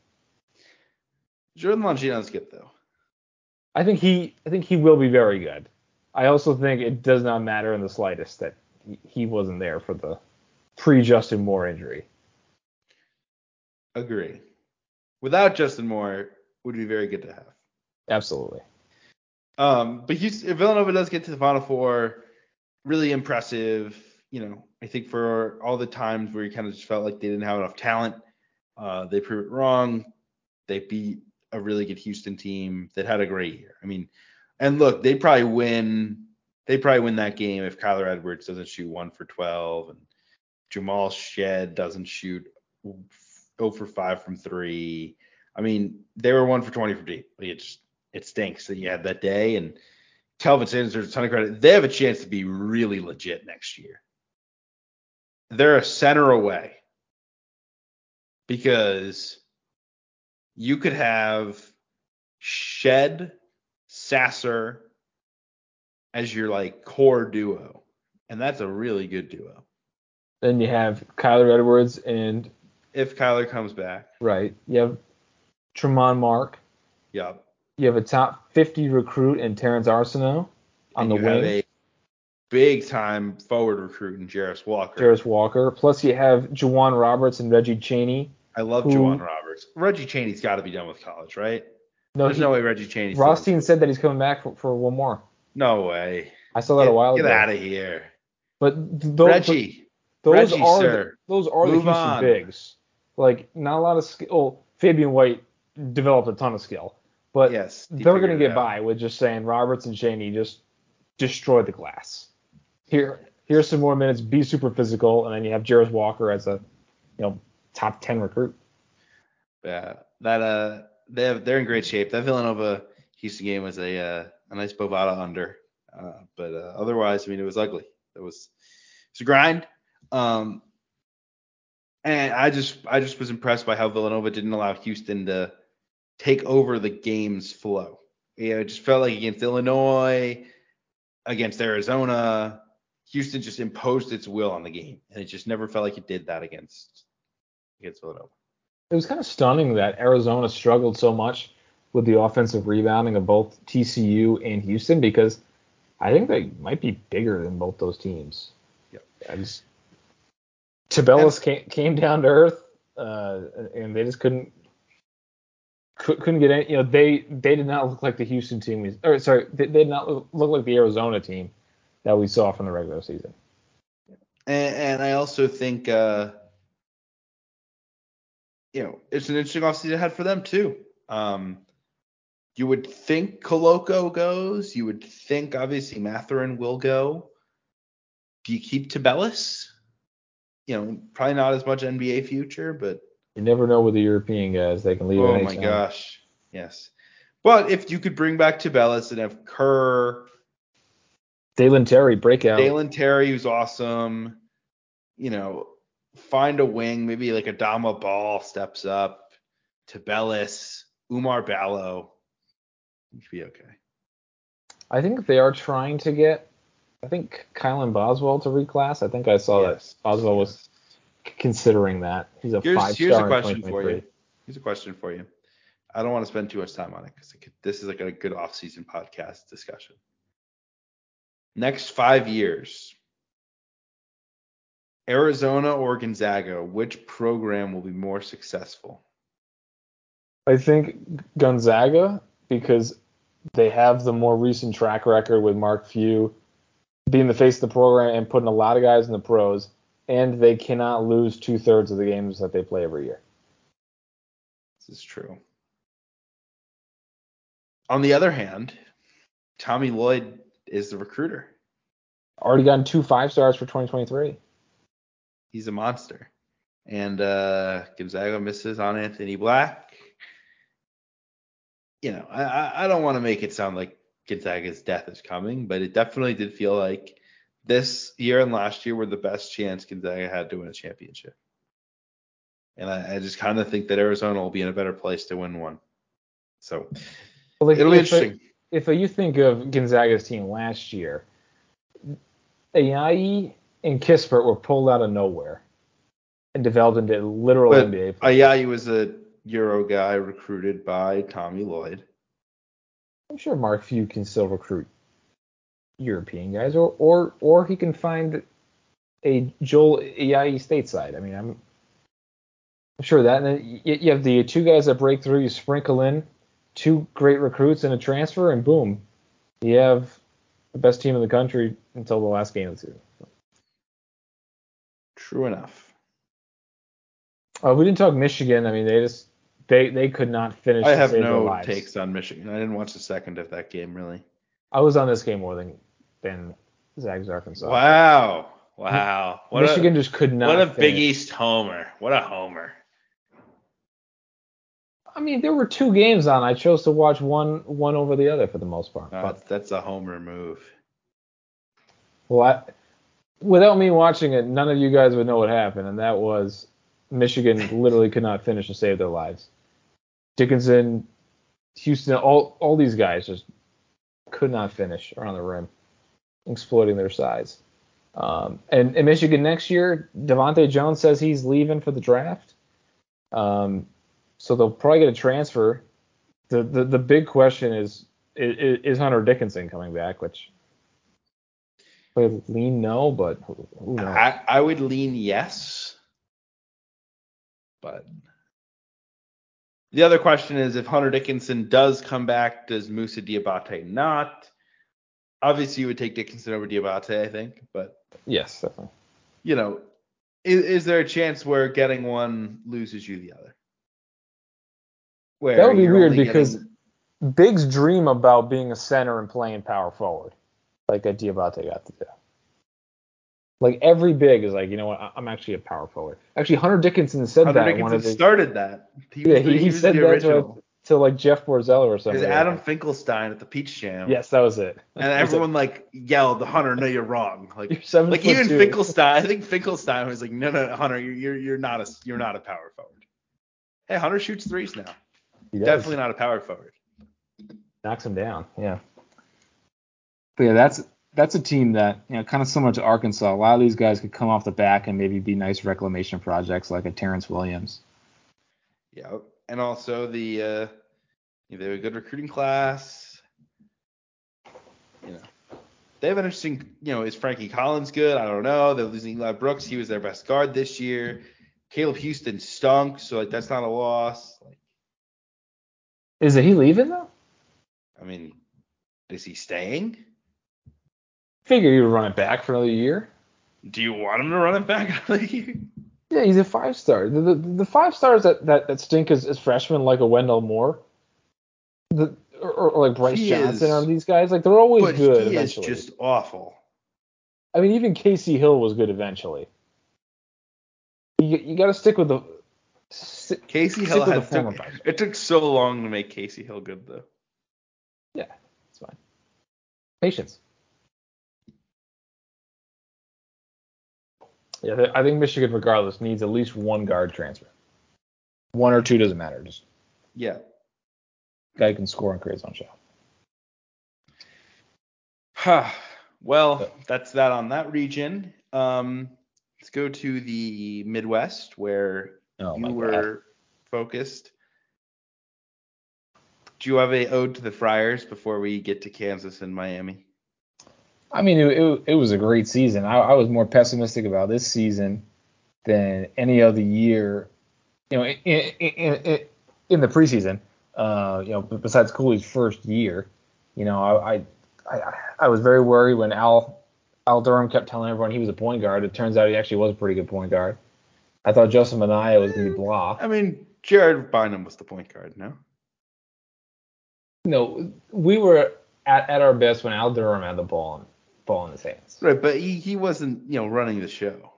Speaker 1: Jordan Longino's good though.
Speaker 2: I think he I think he will be very good. I also think it does not matter in the slightest that he- he wasn't there for the pre Justin Moore injury.
Speaker 1: Agree. Without Justin Moore, would be very good to have.
Speaker 2: Absolutely.
Speaker 1: Um, but Houston, if Villanova does get to the Final Four, really impressive. You know, I think for all the times where you kind of just felt like they didn't have enough talent, uh, they proved it wrong. They beat a really good Houston team that had a great year. I mean, and look, they probably win. They probably win that game if Kyler Edwards doesn't shoot one for 12 and Jamal Shead doesn't shoot 0 for 5 from three. I mean, they were one for 20 from deep. It just it stinks that you had that day. And Kelvin Sampson deserves a ton of credit. They have a chance to be really legit next year. They're a center away because you could have Shead, Sasser as your like core duo, and that's a really good duo.
Speaker 2: Then you have Kyler Edwards and
Speaker 1: If Kyler comes back,
Speaker 2: right, you have Tramon Mark.
Speaker 1: yep.
Speaker 2: You have a top 50 recruit in Terrance Arceneaux on
Speaker 1: and
Speaker 2: the
Speaker 1: you have
Speaker 2: wing.
Speaker 1: a big time forward recruit in Jarace Walker.
Speaker 2: Jarace Walker. Plus you have J'Wan Roberts and Reggie Cheney.
Speaker 1: I love
Speaker 2: who-
Speaker 1: J'Wan Roberts. Reggie Cheney's got to be done with college, right?
Speaker 2: No,
Speaker 1: There's
Speaker 2: he,
Speaker 1: no way Reggie Cheney's
Speaker 2: Rothstein said that he's coming back for, for one more.
Speaker 1: No way.
Speaker 2: I saw that
Speaker 1: get,
Speaker 2: a while
Speaker 1: get
Speaker 2: ago.
Speaker 1: Get out of here,
Speaker 2: But th- those,
Speaker 1: Reggie.
Speaker 2: those
Speaker 1: Reggie,
Speaker 2: are
Speaker 1: sir.
Speaker 2: The, those are the Houston
Speaker 1: on.
Speaker 2: bigs. Like not a lot of skill. Well, Fabian White developed a ton of skill, but
Speaker 1: yes,
Speaker 2: they're going to get by with just saying Roberts and Cheney just destroy the glass. Here, here's some more minutes. Be super physical, and then you have Jarace Walker as a you know top ten recruit.
Speaker 1: Yeah, that uh, they have they're in great shape. That Villanova Houston game was a uh, a nice Bovada under, uh, but uh, otherwise, I mean, it was ugly. It was it's a grind. Um, And I just I just was impressed by how Villanova didn't allow Houston to take over the game's flow. You know, it just felt like against Illinois, against Arizona, Houston just imposed its will on the game, and it just never felt like it did that against against Villanova.
Speaker 2: It was kind of stunning that Arizona struggled so much with the offensive rebounding of both TCU and Houston because I think they might be bigger than both those teams.
Speaker 1: Yep.
Speaker 2: I just Tubelis came, came down to earth, uh, and they just couldn't couldn't get any. You know, they they did not look like the Houston team. We, or sorry, they, they did not look, like the Arizona team that we saw from the regular season.
Speaker 1: And, and I also think, uh, you know, it's an interesting offseason ahead for them too. Um, you would think Koloko goes. You would think obviously Mathurin will go. Do you keep Tubelis? You know, probably not as much NBA future, but
Speaker 2: You never know with the European guys; they can leave.
Speaker 1: oh my
Speaker 2: time.
Speaker 1: gosh, yes. But if you could bring back Tubelis and have Kerr,
Speaker 2: Dalen Terry breakout.
Speaker 1: Dalen Terry, who's awesome. You know, find a wing, maybe like Adama Bal steps up, Tubelis, Oumar Ballo. You should be okay.
Speaker 2: I think they are trying to get. I think Kylan Boswell to reclass. I think I saw
Speaker 1: Yes.
Speaker 2: that Boswell was considering that. He's a
Speaker 1: Here's,
Speaker 2: five
Speaker 1: here's
Speaker 2: star
Speaker 1: a question for you. Here's a question for you. I don't want to spend too much time on it because this is like a good off-season podcast discussion. Next five years, Arizona or Gonzaga, which program will be more successful?
Speaker 2: I think Gonzaga because they have the more recent track record with Mark Few being the face of the program and putting a lot of guys in the pros, and they cannot lose two thirds of the games that they play every year.
Speaker 1: This is true. On the other hand, Tommy Lloyd is the recruiter.
Speaker 2: Already gotten two five stars for 2023.
Speaker 1: He's a monster. And uh, Gonzaga misses on Anthony Black. You know, I, I- I don't want to make it sound like Gonzaga's death is coming, but it definitely did feel like this year and last year were the best chance Gonzaga had to win a championship. And I, I just kind of think that Arizona will be in a better place to win one. So
Speaker 2: But like,
Speaker 1: it'll be interesting.
Speaker 2: if you think of Gonzaga's team last year, Ayayi and Kispert were pulled out of nowhere and developed into literal
Speaker 1: But
Speaker 2: NBA players.
Speaker 1: Ayayi was a Euro guy recruited by Tommy Lloyd.
Speaker 2: I'm sure Mark Few can still recruit European guys, or or or he can find a Joel Ayayi stateside. I mean, I'm, I'm sure that. And then you, you have the two guys that break through. You sprinkle in two great recruits and a transfer, and boom, you have the best team in the country until the last game of the season.
Speaker 1: True enough.
Speaker 2: Uh, we didn't talk Michigan. I mean, they just they they could not finish.
Speaker 1: I have no takes on Michigan. I didn't watch the second of that game really.
Speaker 2: I was on this game more than than Zags Arkansas.
Speaker 3: Wow. Wow. What
Speaker 2: Michigan
Speaker 3: a,
Speaker 2: just could not.
Speaker 3: what a Big. East homer. What a homer.
Speaker 2: I mean, there were two games on. I chose to watch one one over the other for the most part.
Speaker 1: Uh,
Speaker 2: But
Speaker 1: that's a homer move.
Speaker 2: well, I, without me watching it, none of you guys would know what happened, and that was Michigan literally could not finish to save their lives. Dickinson, Houston, all all these guys just could not finish around the rim, exploiting their size. Um, and in Michigan next year, DeVante' Jones says he's leaving for the draft. Um, so they'll probably get a transfer. The the, the big question is, is is Hunter Dickinson coming back? Which I lean no, but?
Speaker 1: I, I would lean yes. But the other question is if Hunter Dickinson does come back, does Moussa Diabate not? Obviously, you would take Dickinson over Diabate, I think. But,
Speaker 2: yes, definitely.
Speaker 1: you know, is, is there a chance where getting one loses you the other? Where
Speaker 2: That would be weird because
Speaker 1: getting-
Speaker 2: Biggs dream about being a center and playing power forward, like a Diabate got to do. Like every big is like, you know what? I- I'm actually a power forward. Actually, Hunter Dickinson said
Speaker 1: Hunter
Speaker 2: that in
Speaker 1: Dickinson
Speaker 2: one of his.
Speaker 1: started that. He
Speaker 2: yeah,
Speaker 1: was,
Speaker 2: he, he
Speaker 1: was
Speaker 2: said
Speaker 1: the
Speaker 2: that's what
Speaker 1: original.
Speaker 2: to like Jeff Borzello or something.
Speaker 1: There's Adam Finkelstein at the Peach Jam.
Speaker 2: Yes, that was it.
Speaker 1: And everyone like yelled, the "Hunter, no, you're wrong." Like,
Speaker 2: You're seven
Speaker 1: like even
Speaker 2: two.
Speaker 1: Finkelstein. I think Finkelstein was like, "No, no, Hunter, you're you're, you're not a you're not a power forward." Hey, Hunter shoots threes now.
Speaker 2: He does.
Speaker 1: Definitely not a power forward.
Speaker 2: knocks him down. Yeah. But yeah, that's that's a team that you know kind of similar to Arkansas. A lot of these guys could come off the back and maybe be nice reclamation projects like a Terrence Williams.
Speaker 1: Yeah, and also the uh, they have a good recruiting class. You know, they have an interesting. You know, is Frankie Collins good? I don't know. They're losing Eli Brooks. He was their best guard this year. Caleb Houston stunk, so like that's not a loss. Like,
Speaker 2: Is it he leaving though?
Speaker 1: I mean, is he staying?
Speaker 2: Figure he would run it back for another year.
Speaker 1: Do you want him to run it back another year?
Speaker 2: Yeah, he's a five star. The, the, the five stars that, that, that stink as, as freshmen, like a Wendell Moore, the, or, or like Bryce
Speaker 1: He
Speaker 2: Johnson, or these guys, like they're always
Speaker 1: But
Speaker 2: good
Speaker 1: he is just awful.
Speaker 2: I mean, even Casey Hill was good eventually. You, you got to stick with the. si-
Speaker 1: Casey Hill
Speaker 2: former
Speaker 1: took, it took so long to make Casey Hill good though.
Speaker 2: Yeah, it's fine. Patience. Yeah, I think Michigan, regardless, needs at least one guard transfer. One or two doesn't matter. Just
Speaker 1: Yeah.
Speaker 2: guy can score and create his own shot.
Speaker 1: well, that's that on that region. Um, let's go to the Midwest where
Speaker 2: Oh
Speaker 1: you were
Speaker 2: god.
Speaker 1: focused. Do you have a ode to the Friars before we get to Kansas and Miami?
Speaker 2: I mean, it, it, it was a great season. I, I was more pessimistic about this season than any other year. You know, in in, in, in the preseason. Uh, you know, besides Cooley's first year, you know, I, I I I was very worried when Al Al Durham kept telling everyone he was a point guard. It turns out he actually was a pretty good point guard. I thought Justin Minaya was going to be blah.
Speaker 1: I mean, Jared Bynum was the point guard, no?
Speaker 2: No, we were at, at our best when Al Durham had the ball ball in his hands.
Speaker 1: Right, but he, he wasn't, you know, running the show.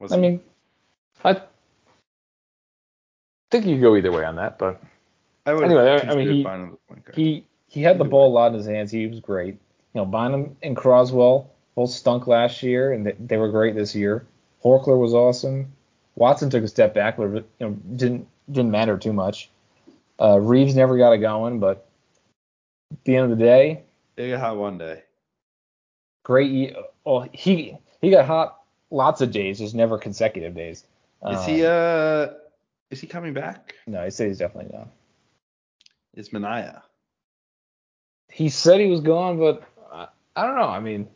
Speaker 1: Was
Speaker 2: I
Speaker 1: he?
Speaker 2: mean, I think you could go either way on that, but
Speaker 1: I would
Speaker 2: anyway, I- mean, he-
Speaker 1: Bynum the point guard.
Speaker 2: he he had the ball a lot in his hands. He was great. You know, Bynum and Croswell both stunk last year, and they, they were great this year. Horchler was awesome. Watson took a step back, but you know didn't didn't matter too much. Uh, Reeves never got it going, but at the end of the day,
Speaker 1: They got hot one day.
Speaker 2: great. Well, he he got hot lots of days, just never consecutive days.
Speaker 1: Is he
Speaker 2: Um,
Speaker 1: uh is he coming back?
Speaker 2: No, he said he's definitely not.
Speaker 1: Is Minaya?
Speaker 2: he said he was gone, but I, I don't know. I mean,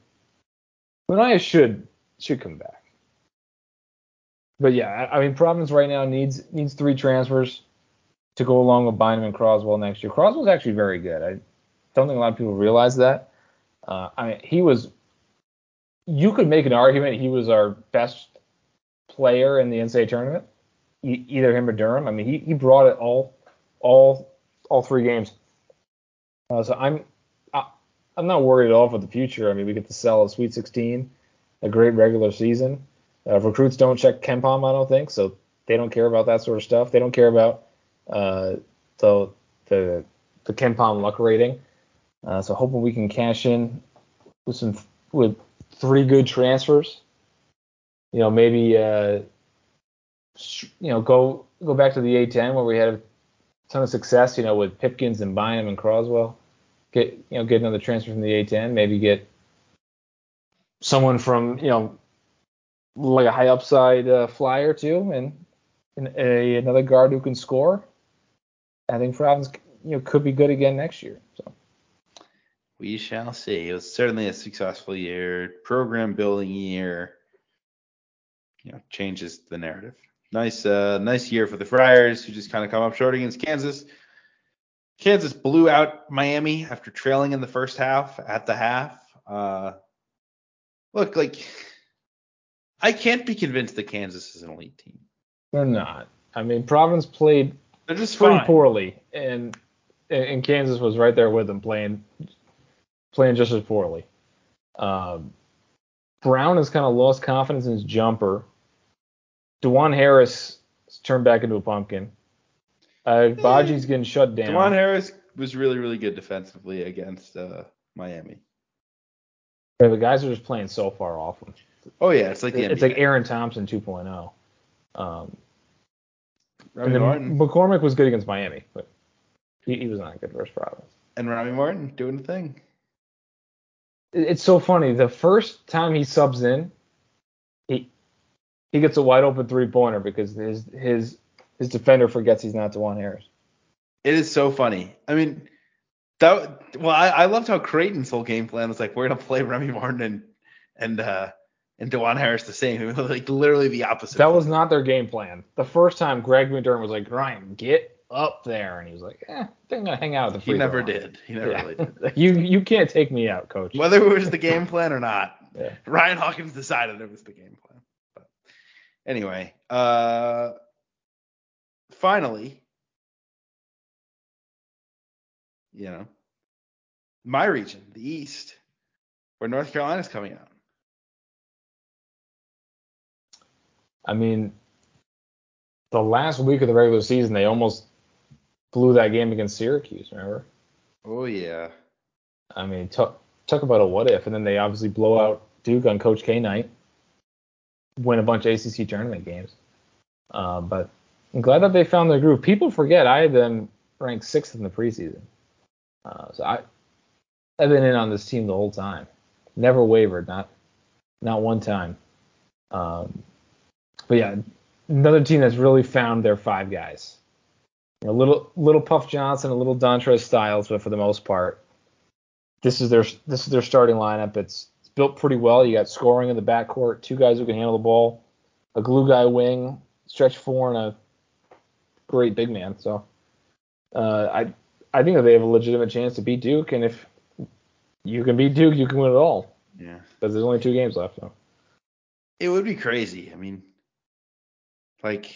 Speaker 2: Minaya should should come back. But yeah, I, I mean, Providence right now needs needs three transfers to go along with Bynum and Croswell next year. Croswell's actually very good. I don't think a lot of people realize that. Uh, I mean, he was. You could make an argument he was our best player in the NCAA tournament, e- either him or Durham. I mean, he, he brought it all, all, all three games. Uh, so I'm I, I'm not worried at all for the future. I mean, we get to sell a Sweet 16, a great regular season. Uh, recruits don't check KenPom, I don't think, so they don't care about that sort of stuff. They don't care about uh, the the the KenPom luck rating. Uh, so hoping we can cash in with some with three good transfers. You know, maybe uh, you know go go back to the A10 where we had a ton of success. You know, with Pipkins and Bynum and Croswell. Get you know get another transfer from the A10. Maybe get someone from you know like a high upside uh, flyer too, and, and a, another guard who can score. I think Providence you know could be good again next year. So.
Speaker 1: We shall see. It was certainly a successful year, program building year. You know, changes the narrative. Nice, uh, nice year for the Friars, who just kind of come up short against Kansas. Kansas blew out Miami after trailing in the first half at the half. Uh, look, like I can't be convinced that Kansas is an elite team.
Speaker 2: They're not. I mean, Providence played
Speaker 1: They're just
Speaker 2: pretty
Speaker 1: fine.
Speaker 2: poorly, and and Kansas was right there with them playing playing just as poorly. Um, Brown has kind of lost confidence in his jumper. Dajuan Harris has turned back into a pumpkin. Uh, Baji's getting shut down.
Speaker 1: Dajuan Harris was really, really good defensively against uh, Miami.
Speaker 2: Yeah, the guys are just playing so far off him.
Speaker 1: Oh yeah, it's like the
Speaker 2: it's
Speaker 1: NBA.
Speaker 2: like Aaron Thompson 2.0. Um,
Speaker 1: Rami
Speaker 2: and
Speaker 1: Martin
Speaker 2: McCormack was good against Miami, but he, he was not good versus Providence.
Speaker 1: and Remy Martin doing the thing.
Speaker 2: It- It's so funny. The first time he subs in, he he gets a wide open three pointer because his his his defender forgets he's not Dajuan Harris.
Speaker 1: It is so funny. I mean, that well, I, I loved how Creighton's whole game plan was like we're gonna play Remy Martin and and uh and Dajuan Harris the same. It was like literally the opposite.
Speaker 2: That was not their game plan. The first time Greg McDermott was like, Ryan, get up there, and he was like, eh, I think I'm gonna hang out at the free.
Speaker 1: he
Speaker 2: never line."
Speaker 1: did. He never
Speaker 2: Yeah.
Speaker 1: really did.
Speaker 2: you you can't take me out, coach.
Speaker 1: Whether it was the game plan or not,
Speaker 2: Yeah.
Speaker 1: Ryan Hawkins decided it was the game plan. But anyway, uh, finally, you know, my region, the East, where North Carolina's coming out.
Speaker 2: I mean, the last week of the regular season, they almost blew that game against Syracuse. Remember?
Speaker 1: Oh yeah.
Speaker 2: I mean, talk talk about a what if, and then they obviously blow out Duke on Coach K night, win a bunch of ACC tournament games. Uh, but I'm glad that they found their groove. People forget I had them ranked sixth in the preseason, uh, so I I've been in on this team the whole time, never wavered, not not one time. Um, but yeah, another team that's really found their five guys. Know, little little Puff Johnson, a little Dontrez Styles, but for the most part, this is their this is their starting lineup. It's, it's built pretty well. You got scoring in the backcourt, two guys who can handle the ball, a glue guy wing, stretch four, and a great big man. So uh, I I think that they have a legitimate chance to beat Duke, and if you can beat Duke, you can win it all.
Speaker 1: Yeah.
Speaker 2: Because there's only two games left. So.
Speaker 1: It would be crazy. I mean, like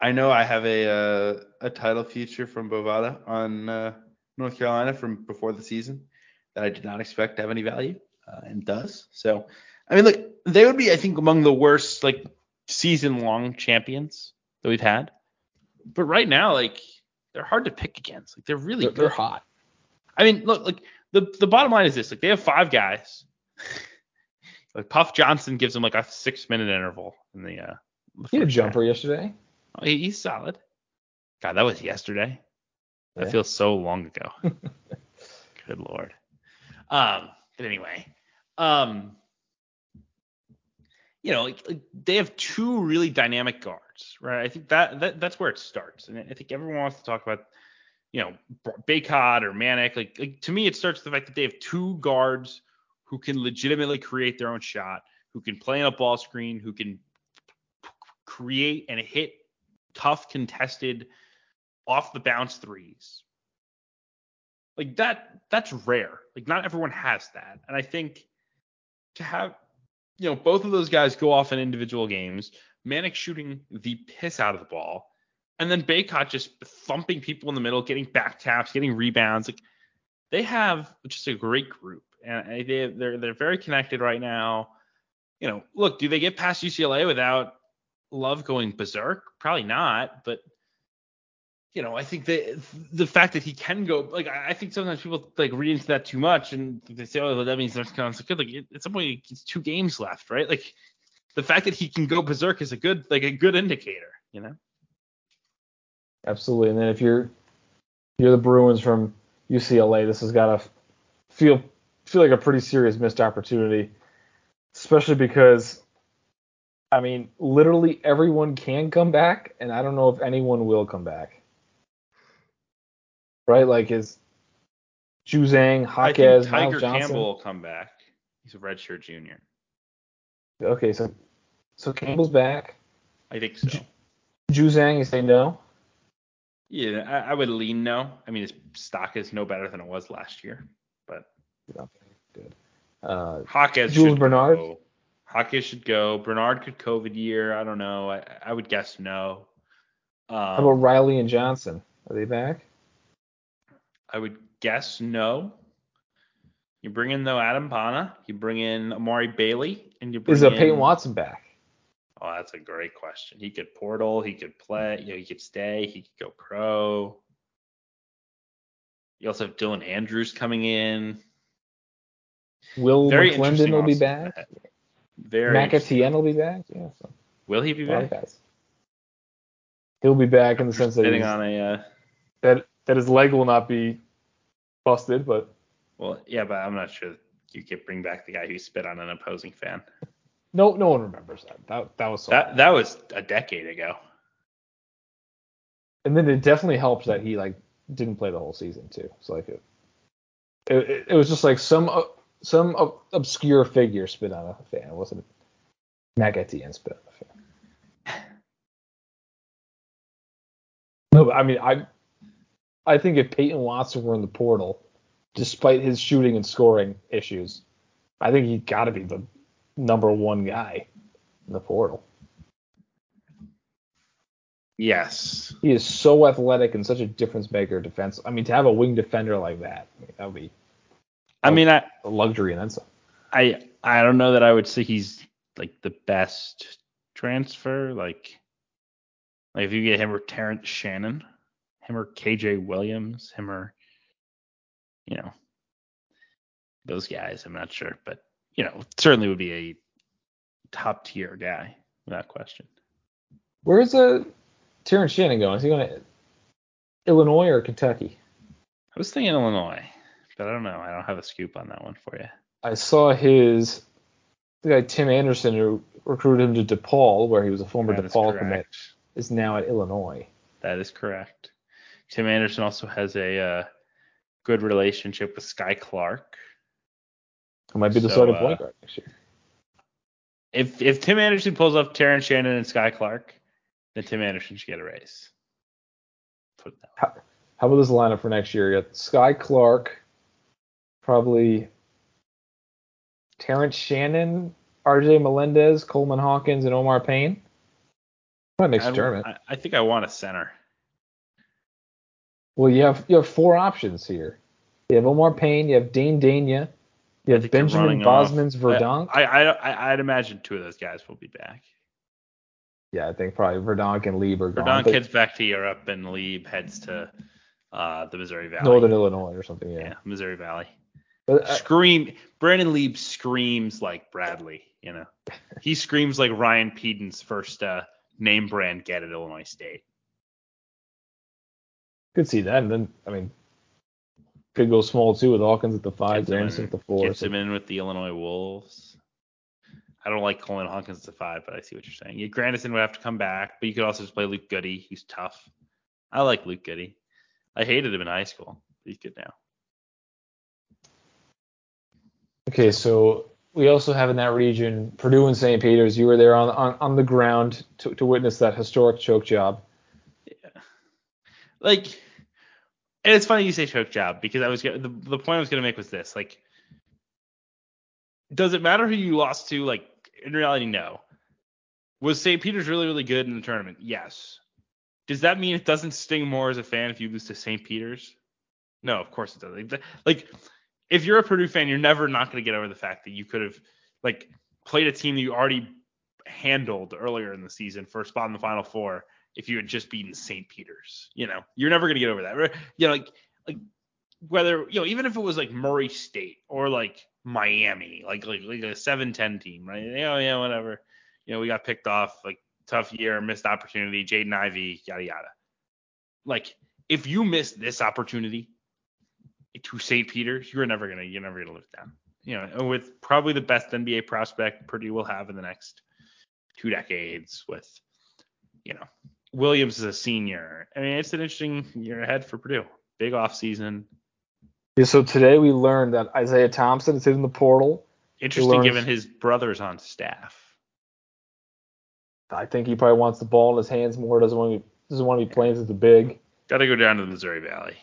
Speaker 1: I know I have a uh, a title future from Bovada on uh, North Carolina from before the season that I did not expect to have any value, uh, and does. So, I mean, look, they would be, I think, among the worst like season long champions that we've had. But right now, like they're hard to pick against. Like they're really
Speaker 2: They're,
Speaker 1: good.
Speaker 2: they're hot.
Speaker 1: I mean, look, like the the bottom line is this: like they have five guys. like Puff Johnson gives them like a six minute interval in the uh. the
Speaker 2: He had a jumper yesterday.
Speaker 1: Oh, he's solid. God, that was yesterday. That
Speaker 2: Yeah.
Speaker 1: feels so long ago. Good lord. Um, but anyway, um, you know, like, like they have two really dynamic guards, right? I think that, that that's where it starts, and I think everyone wants to talk about, you know, Bacot or Manek. Like, like to me, it starts with the fact that they have two guards who can legitimately create their own shot, who can play in a ball screen, who can create and hit tough contested off the bounce threes. Like that that's rare. Like not everyone has that. And I think to have you know both of those guys go off in individual games, Manek shooting the piss out of the ball, and then Bacot just thumping people in the middle, getting back taps, getting rebounds. Like they have just a great group, and they they're they're very connected right now. You know, look, do they get past UCLA without Love going berserk? Probably not, but you know, I think that the fact that he can go, like, I think sometimes people like read into that too much, and they say, oh, well, that means North Carolina's good. Like, at some point, it's two games left, right? Like, the fact that he can go berserk is a good, like, a good indicator, you know?
Speaker 2: Absolutely. And then if you're you're the Bruins from UCLA, this has got to feel feel like a pretty serious missed opportunity, especially because I mean, literally everyone can come back, and I don't know if anyone will come back. Right? Like is Juzang,
Speaker 1: think Tiger. Campbell will come back. He's a redshirt junior.
Speaker 2: Okay, so so Campbell's back.
Speaker 1: I think so.
Speaker 2: Ju- Juzang, you say no?
Speaker 1: Yeah, I, I would lean no. I mean, his stock is no better than it was last year, but
Speaker 2: Okay, good. Uh,
Speaker 1: Hawkes
Speaker 2: Jules Bernard?
Speaker 1: Go. Hawkes should go. Bernard could COVID year. I don't know. I, I would guess no. Um,
Speaker 2: how about Riley and Johnson? Are they back?
Speaker 1: I would guess no. You bring in though Adem Bona, you bring in Amari Bailey, and you bring
Speaker 2: Is uh,
Speaker 1: in
Speaker 2: Peyton Watson back?
Speaker 1: Oh, that's a great question. He could portal, he could play, you know, he could stay, he could go pro. You also have Dylan Andrews coming in.
Speaker 2: Will
Speaker 1: Very
Speaker 2: McClendon will be back.
Speaker 1: Very interesting.
Speaker 2: Will be back. Yeah, so
Speaker 1: Will he be
Speaker 2: a lot of
Speaker 1: back?
Speaker 2: guys. He'll be back in the sense that he's-
Speaker 1: on a uh,
Speaker 2: that that his leg will not be busted, but
Speaker 1: well, yeah, but I'm not sure you could bring back the guy who spit on an opposing fan.
Speaker 2: no no one remembers that. That that was so
Speaker 1: That that was a decade ago.
Speaker 2: and then it definitely helped that he like didn't play the whole season too. So like it it, it was just like some uh, some ob- obscure figure spit on a fan. It wasn't Mac Etienne spit on a fan. No, but I mean I I think if Peyton Watson were in the portal, despite his shooting and scoring issues, I think he's got to be the number one guy in the portal.
Speaker 1: Yes.
Speaker 2: He is so athletic and such a difference maker defense. I mean, to have a wing defender like that, I mean, that would be
Speaker 1: I mean, I
Speaker 2: luxury and then some.
Speaker 1: I I don't know that I would say he's like the best transfer. Like, like if you get him or Terrence Shannon, him or KJ Williams, him or you know those guys. I'm not sure, but you know certainly would be a top tier guy without question.
Speaker 2: Where's uh, Terrence Shannon going? Is he going to Illinois or Kentucky?
Speaker 1: I was thinking Illinois, but I don't know. I don't have a scoop on that one for you.
Speaker 2: I saw his the guy Tim Anderson who recruited him to DePaul, where he was a former
Speaker 1: That
Speaker 2: DePaul commit, is now at Illinois.
Speaker 1: That is correct. Tim Anderson also has a uh, good relationship with Skyy Clark.
Speaker 2: Who might be the
Speaker 1: So,
Speaker 2: starting
Speaker 1: uh,
Speaker 2: point guard next year.
Speaker 1: If if Tim Anderson pulls off Terrence Shannon and Skyy Clark, then Tim Anderson should get a raise. Put that.
Speaker 2: How, how about this lineup for next year? You got Skyy Clark, probably Terrence Shannon, RJ Melendez, Coleman Hawkins, and Omar Payne. That makes a
Speaker 1: I'd- I, I think I want a center.
Speaker 2: Well, you have you have four options here. You have Omar Payne, you have Dain Dainja, you have Benjamin
Speaker 1: running off-
Speaker 2: Bosmans Verdonk.
Speaker 1: I, I, I I'd imagine two of those guys will be back.
Speaker 2: yeah, I think probably Verdonk and Lieb are gone.
Speaker 1: Verdonk heads back to Europe and Lieb heads to uh, the Missouri Valley.
Speaker 2: Northern Illinois or something. Yeah.
Speaker 1: yeah, Missouri Valley.
Speaker 2: But uh,
Speaker 1: Scream. Brandon Lieb screams like Bradley. You know, he screams like Ryan Pedon's first uh, name brand get at Illinois State.
Speaker 2: could see that. And then I mean, could go small too with Hawkins at the five, Anderson at the four.
Speaker 1: Gets
Speaker 2: so-
Speaker 1: him in with the Illinois Wolves. I don't like Colin Hawkins at the five, but I see what you're saying. Yeah, Grandison would have to come back, but you could also just play Luke Goode, who's tough. I like Luke Goode. I hated him in high school. but He's good now.
Speaker 2: Okay, so we also have in that region Purdue and St. Peter's. You were there on on, on the ground to, to witness that historic choke job.
Speaker 1: like and it's funny you say choke job because I was the the point I was gonna make was this like does it matter who you lost to like in reality no was St. Peter's really really good in the tournament yes does that mean it doesn't sting more as a fan if you lose to St. Peter's no of course it doesn't Like, like if you're a Purdue fan you're never not gonna get over the fact that you could have like played a team that you already handled earlier in the season for a spot in the final four if you had just beaten St. Peter's. You know, you're never gonna get over that. You know, like like whether you know even if it was like Murray State or like Miami, like like like a 7-10 team, right? Yeah, oh, yeah, whatever. You know, we got picked off, like tough year, missed opportunity, Jaden Ivey, yada yada. Like if you miss this opportunity to St. Peter's, you're never gonna you're never gonna live down. You know, with probably the best NBA prospect Purdue will have in the next two decades with you know Williams is a senior. I mean, it's an interesting year ahead for Purdue. Big off season.
Speaker 2: Yeah, so today we learned that Isaiah Thompson is hitting the portal.
Speaker 1: Interesting given his brother's on staff.
Speaker 2: I think he probably wants the ball in his hands more. Doesn't want to be, doesn't want to be playing as the big.
Speaker 1: Got to go down to the Missouri Valley.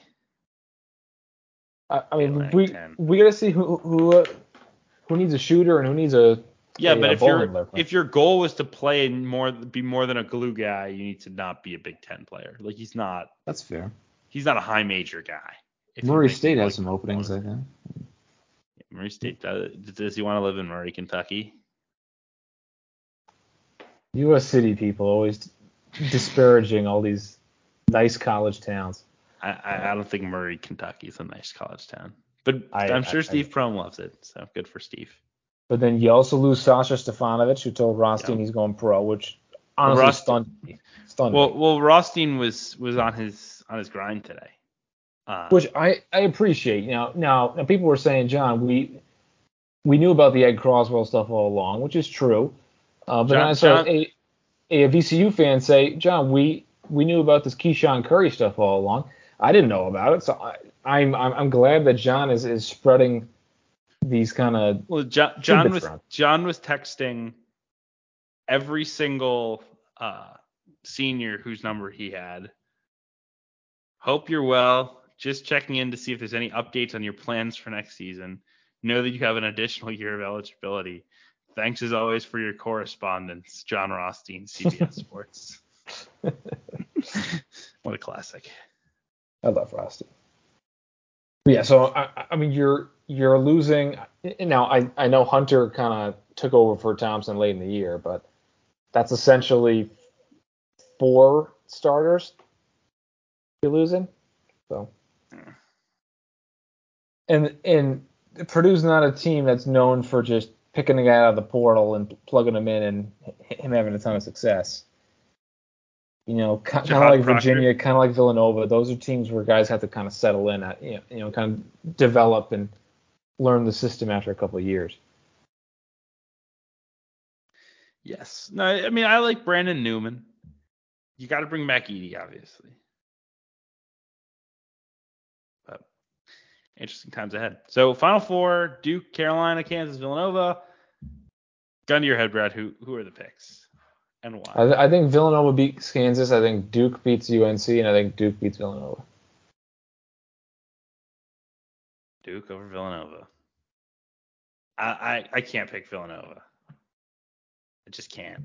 Speaker 2: I, I mean, we
Speaker 1: 10.
Speaker 2: we gotta see who who uh, who needs a shooter and who needs a
Speaker 1: Yeah,
Speaker 2: a,
Speaker 1: but
Speaker 2: uh,
Speaker 1: if your if your goal was to play and more be more than a glue guy, you need to not be a Big Ten player. Like he's not
Speaker 4: That's fair.
Speaker 1: he's not a high major guy. If
Speaker 4: Murray State has
Speaker 1: like
Speaker 4: some openings, I
Speaker 1: one-
Speaker 4: think.
Speaker 1: Murray State does. Does he want to live in Murray, Kentucky?
Speaker 2: U.S. City people always disparaging all these nice college towns.
Speaker 1: I, I, I don't think Murray, Kentucky is a nice college town. But
Speaker 2: I-
Speaker 1: I, am sure
Speaker 2: I-
Speaker 1: Steve Prohm loves it, so good for Steve.
Speaker 2: But then you also lose Sasha Stefanovic, who told Rothstein
Speaker 1: Yeah.
Speaker 2: he's going pro, which honestly
Speaker 1: Rothstein-
Speaker 2: stunned me. Stunned
Speaker 1: Well,
Speaker 2: me.
Speaker 1: well, Rothstein was was on his on his grind today. Uh,
Speaker 2: Which I, I appreciate. Now, now, now people were saying, John, we we knew about the Ed Croswell stuff all along, which is true. Uh, but
Speaker 1: John-
Speaker 2: I saw
Speaker 1: John-
Speaker 2: a, a VCU fan say, John, we we knew about this KeShawn Curry stuff all along. I didn't know about it, so I, I'm, I'm I'm glad that John is is spreading these kind of
Speaker 1: Well, John, John was
Speaker 2: around.
Speaker 1: John was texting every single uh, senior whose number he had. Hope you're well. Just checking in to see if there's any updates on your plans for next season. Know that you have an additional year of eligibility. Thanks as always for your correspondence, John Rothstein, CBS Sports. what a classic.
Speaker 2: I love. But yeah, so I, I- I mean, you're you're losing. Now I I know Hunter kind of took over for Thompson late in the year, but that's essentially four starters you're losing. So, hmm. and and Purdue's not a team that's known for just picking a guy out of the portal and plugging him in and him having a ton of success. You know, kind of like
Speaker 1: Proctor.
Speaker 2: Virginia, kind of like Villanova. Those are teams where guys have to kind of settle in, at, you know, you know, kind of develop and learn the system after a couple of years.
Speaker 1: Yes. No, I mean I like Brandon Newman. You got to bring back Edey, obviously. But interesting times ahead. So Final Four: Duke, Carolina, Kansas, Villanova. Gun to your head, Brad. Who who are the picks and why?
Speaker 2: I, th- I think Villanova beats Kansas. I think Duke beats UNC, and I think Duke beats Villanova.
Speaker 1: Duke over Villanova. I, I I can't pick Villanova. I just can't.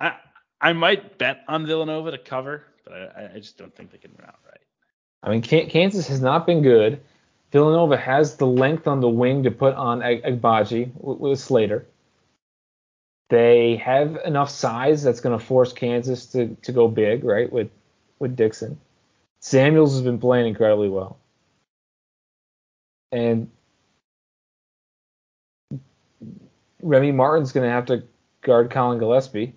Speaker 1: I I might bet on Villanova to cover, but I, I just don't think they can run out right.
Speaker 2: I mean, Kansas has not been good. Villanova has the length on the wing to put on Ag- Agbaji with, with Slater. They have enough size that's going to force Kansas to, to go big, right, with with Dixon. Samuels has been playing incredibly well. And Remy Martin's going to have to guard Collin Gillespie.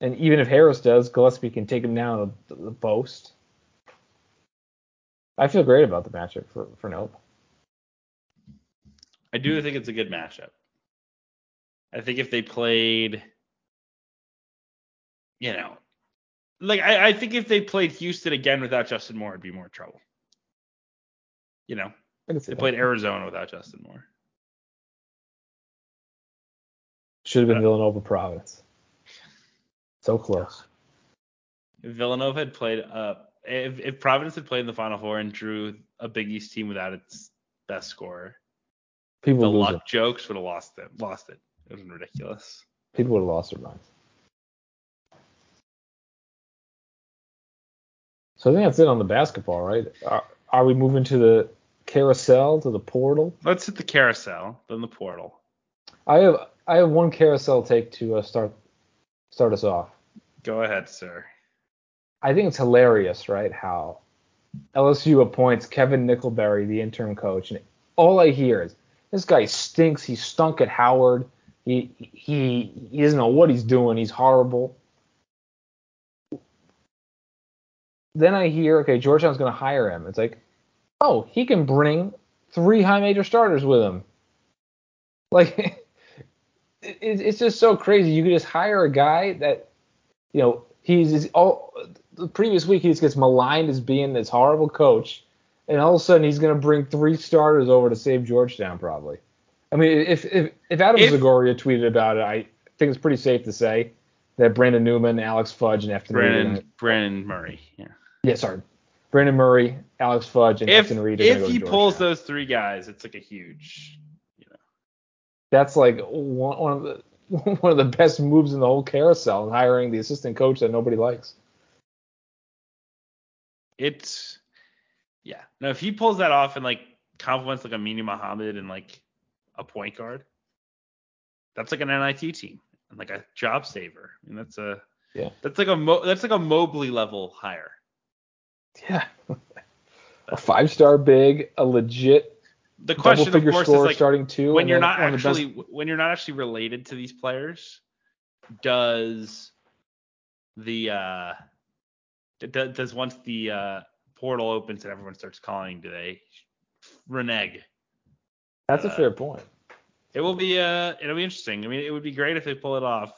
Speaker 2: And even if Harris does, Gillespie can take him down the, post. I feel great about the matchup for, for Nope.
Speaker 1: I do think it's a good matchup. I think if they played, you know, like I, I think if they played Houston again without Justin Moore, it'd be more trouble. You know, they
Speaker 2: that.
Speaker 1: played Arizona without Justin Moore.
Speaker 2: Should have been
Speaker 1: Uh,
Speaker 2: Villanova Providence. So close.
Speaker 1: If Villanova had played, uh, if, if Providence had played in the Final Four and drew a Big East team without its best scorer,
Speaker 2: People
Speaker 1: the luck
Speaker 2: it.
Speaker 1: jokes would have lost it. Lost it. It was ridiculous.
Speaker 2: People would have lost their minds. So I think that's it on the basketball, right? Are, are we moving to the carousel, to the portal?
Speaker 1: Let's hit the carousel, then the portal.
Speaker 2: I have I have one carousel take to uh, start start us off.
Speaker 1: Go ahead, sir.
Speaker 2: I think it's hilarious, right? How LSU appoints Kevin Nickelberry, the interim coach, and all I hear is this guy stinks. He stunk at Howard. He he doesn't know what he's doing. He's horrible. Then I hear, okay, Georgetown's going to hire him. It's like, oh, he can bring three high major starters with him. Like, it, it's just so crazy. You could just hire a guy that, you know, he's, he's all the previous week he just gets maligned as being this horrible coach, and all of a sudden he's going to bring three starters over to save Georgetown probably. I mean, if if if Adam
Speaker 1: If-
Speaker 2: Zagoria tweeted about it, I think it's pretty safe to say that Brandon Newman, Alex Fudge, and Efton
Speaker 1: Brandon
Speaker 2: gonna-
Speaker 1: Brandon Murray. Yeah.
Speaker 2: Yeah, sorry, Brandon Murray, Alex Fudge, and
Speaker 1: If
Speaker 2: Efton Reid. Are
Speaker 1: if he pulls those three guys, it's like a huge. You know.
Speaker 2: that's like one, one of the one of the best moves in the whole carousel, and hiring the assistant coach that nobody likes.
Speaker 1: It's yeah. Now if he pulls that off and like compliments like Aminu Mohammed and like a point guard, That's like an NIT team and like a job saver. I mean, that's a
Speaker 2: Yeah.
Speaker 1: That's like a Mo, that's like a Mobley level hire.
Speaker 2: Yeah. a five star big, a legit
Speaker 1: The question, of course, is like
Speaker 2: starting two.
Speaker 1: when you're not actually when you're not actually related to these players, does the uh does once the uh portal opens and everyone starts calling, do they renege?
Speaker 2: That's a
Speaker 1: uh,
Speaker 2: fair point.
Speaker 1: It will be uh it'll be interesting. I mean, it would be great if they pull it off.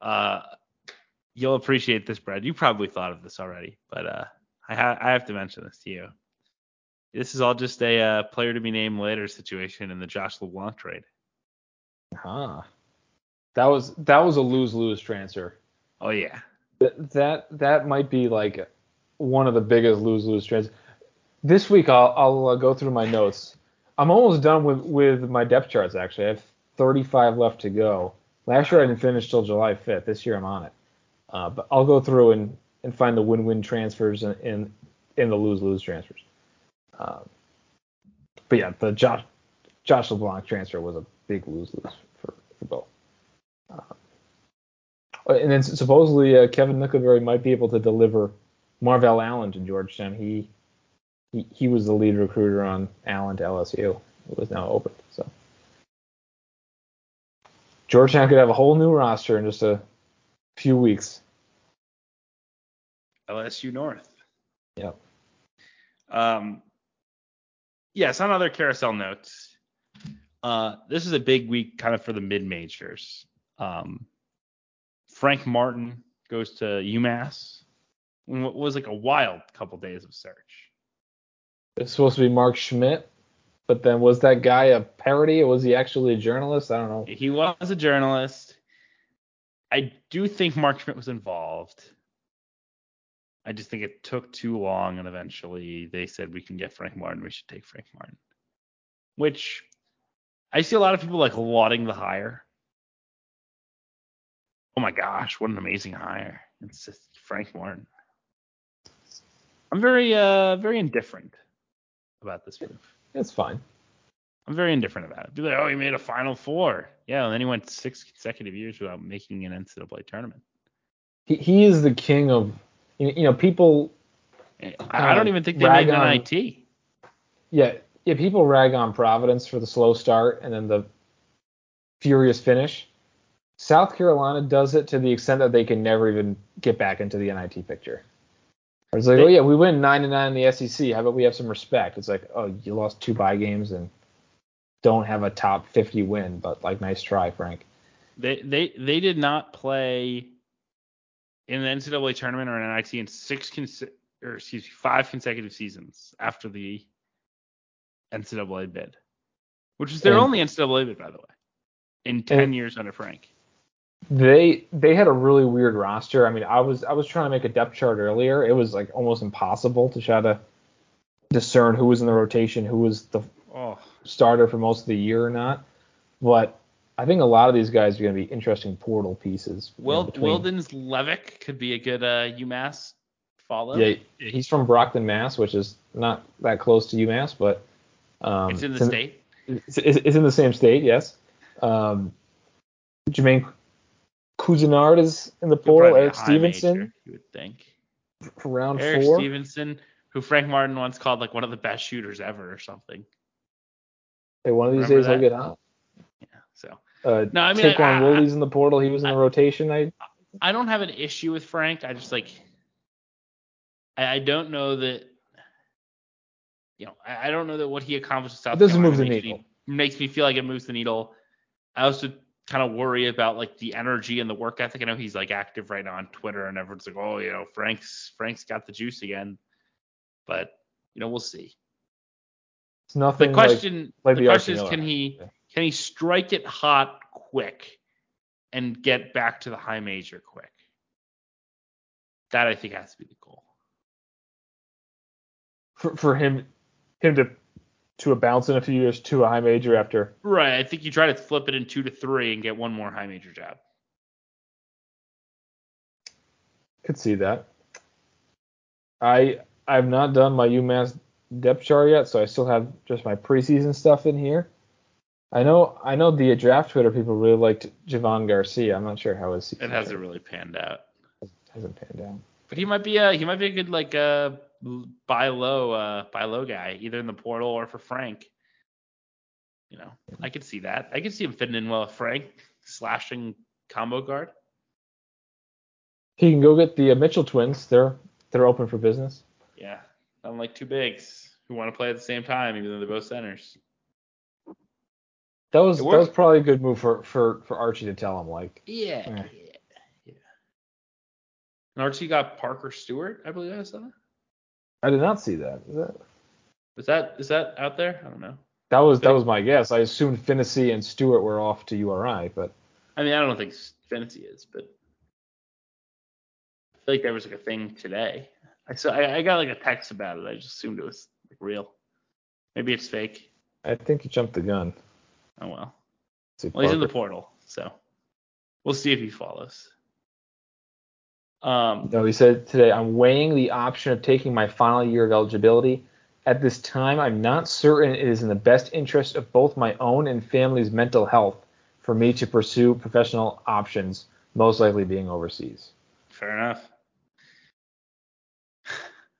Speaker 1: Uh you'll appreciate this, Brad. You probably thought of this already, but uh I ha- I have to mention this to you. This is all just a uh, player to be named later situation in the Josh LeBlanc trade.
Speaker 2: Huh. That was that was a lose lose transfer.
Speaker 1: Oh yeah.
Speaker 2: Th- That that might be like one of the biggest lose lose trends. This week I'll I'll uh, go through my notes. I'm almost done with with my depth charts actually. I have 35 left to go. Last year I didn't finish till July 5th. This year I'm on it. Uh, but I'll go through and, and find the win win transfers and in, in the lose lose transfers. Um, but yeah, the Josh Josh LeBlanc transfer was a big lose lose for for both. Uh, and then supposedly uh, Kevin Nickelberry might be able to deliver Marvell Allen to Georgetown. He, he he was the lead recruiter on Allen to LSU. It was now open. So Georgetown could have a whole new roster in just a few weeks.
Speaker 1: LSU North.
Speaker 2: Yep.
Speaker 1: Um, yes, on other carousel notes, uh, this is a big week kind of for the mid majors. Um, Frank Martin goes to UMass. What was like a wild couple days of search.
Speaker 2: It's supposed to be Mark Schmidt, but then was that guy a parody or was he actually a journalist? I don't know.
Speaker 1: He was a journalist. I do think Mark Schmidt was involved. I just think it took too long, and eventually they said we can get Frank Martin. We should take Frank Martin. Which I see a lot of people like lauding the hire. Oh my gosh, what an amazing hire! It's just Frank Martin. I'm very uh very indifferent about this move.
Speaker 2: It's fine.
Speaker 1: I'm very indifferent about it. People are like, oh, he made a Final Four. Yeah, and then he went six consecutive years without making an NCAA tournament.
Speaker 2: He he is the king of you you know people
Speaker 1: I, I don't even think they
Speaker 2: rag
Speaker 1: made an IT.
Speaker 2: Yeah, yeah, people rag on Providence for the slow start and then the furious finish. South Carolina does it to the extent that they can never even get back into the NIT picture. It's like, oh,
Speaker 1: They-
Speaker 2: oh yeah, we win nine to nine in the SEC. How about we have some respect? It's like, oh, you lost two bye games and don't have a top 50 win, but like, nice try, Frank.
Speaker 1: They they they did not play in the NCAA tournament or an NIT in six cons- or excuse me five consecutive seasons after the NCAA bid, which was their
Speaker 2: And-
Speaker 1: only NCAA bid by the way, in ten
Speaker 2: And-
Speaker 1: years under Frank.
Speaker 2: They they had a really weird roster. I mean, I was I was trying to make a depth chart earlier. It was like almost impossible to try to discern who was in the rotation, who was the
Speaker 1: Oh,
Speaker 2: starter for most of the year or not. But I think a lot of these guys are going to be interesting portal pieces. you know,
Speaker 1: Wil-
Speaker 2: between-
Speaker 1: Wildens Leveque could be a good uh, UMass follow.
Speaker 2: Yeah, he's from Brockton, Mass, which is not that close to UMass, but um,
Speaker 1: it's in the state.
Speaker 2: It's, it's, it's in the same state, yes. Um, Jermaine Couisnard is in the portal.
Speaker 1: probably be a
Speaker 2: Eric Stevenson
Speaker 1: major, you would think.
Speaker 2: round
Speaker 1: Eric
Speaker 2: four.
Speaker 1: Stevenson, who Frank Martin once called like one of the best shooters ever or something.
Speaker 2: Hey, one of these
Speaker 1: Remember
Speaker 2: days
Speaker 1: I'll
Speaker 2: get out.
Speaker 1: Yeah. So
Speaker 2: Uh,
Speaker 1: No, I mean,
Speaker 2: Ta'Quan
Speaker 1: I-
Speaker 2: Woolley's in the portal. He was in the
Speaker 1: I-
Speaker 2: rotation. I
Speaker 1: I don't have an issue with Frank. I just like I, I don't know that you know, I, I don't know that what he accomplished South
Speaker 2: It doesn't
Speaker 1: Carolina
Speaker 2: move the
Speaker 1: makes
Speaker 2: needle.
Speaker 1: Me, makes me feel like it moves the needle. I also kind of worry about like the energy and the work ethic. I know he's like active right now on Twitter and everyone's like, oh, you know, Frank's Frank's got the juice again. But you know, we'll see.
Speaker 2: it's nothing
Speaker 1: The question
Speaker 2: like
Speaker 1: the
Speaker 2: the
Speaker 1: question is can he
Speaker 2: Yeah.
Speaker 1: can he strike it hot quick and get back to the high major quick? That I think has to be the goal.
Speaker 2: for, for him him to to a bounce in a few years to a high major after
Speaker 1: Right. I think you try to flip it in two to three and get one more high major job.
Speaker 2: could see that. I I've not done my UMass depth chart yet, so I still have just my preseason stuff in here. I know I know the draft Twitter people really liked Javohn Garcia. I'm not sure how his
Speaker 1: It hasn't really panned out.
Speaker 2: hasn't panned out.
Speaker 1: But he might be a he might be a good like uh buy low uh buy low guy either in the portal or for Frank. You know, I could see that. I could see him fitting in well with Frank, slashing combo guard.
Speaker 2: He can go get the uh, Mitchell twins. They're they're open for business.
Speaker 1: Yeah, unlike two bigs who want to play at the same time, even though they're both centers.
Speaker 2: That was that was probably a good move for for for Archie to tell him like
Speaker 1: Yeah,
Speaker 2: Yeah.
Speaker 1: And Archie got Parker Stewart, I believe I saw that.
Speaker 2: I did not see that. Is that
Speaker 1: Is that is that out there? I don't know.
Speaker 2: that was that was my guess. I assumed Finney and Stewart were off to URI, but
Speaker 1: I mean, I don't think Phinisee is, but I feel like there was like a thing today. I saw I, I got like a text about it. I just assumed it was like real. Maybe it's fake.
Speaker 2: I think he jumped the gun.
Speaker 1: Oh well. Well, he's in the portal, so we'll see if he follows. Um,
Speaker 2: No, he said today, I'm weighing the option of taking my final year of eligibility. At this time, I'm not certain it is in the best interest of both my own and family's mental health for me to pursue professional options, most likely being overseas.
Speaker 1: fair enough.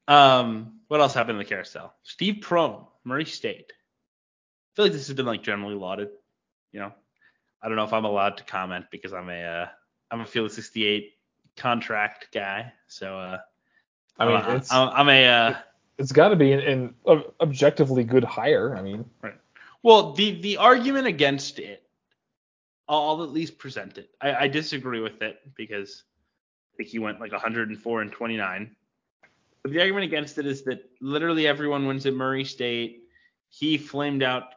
Speaker 1: Um, what else happened in the carousel? Steve Prohm, Murray State. I feel like this has been like generally lauded. You know, I don't know if I'm allowed to comment because I'm a uh, I'm a Field of 68 contract guy. So uh,
Speaker 2: I mean,
Speaker 1: I'm,
Speaker 2: it's
Speaker 1: I'm, I'm a uh,
Speaker 2: it's got to be an, an objectively good hire. I mean, right.
Speaker 1: Well, the the argument against it, I'll, I'll at least present it. I, I disagree with it because I think he went like 104 and 29. But the argument against it is that literally everyone wins at Murray State. He flamed out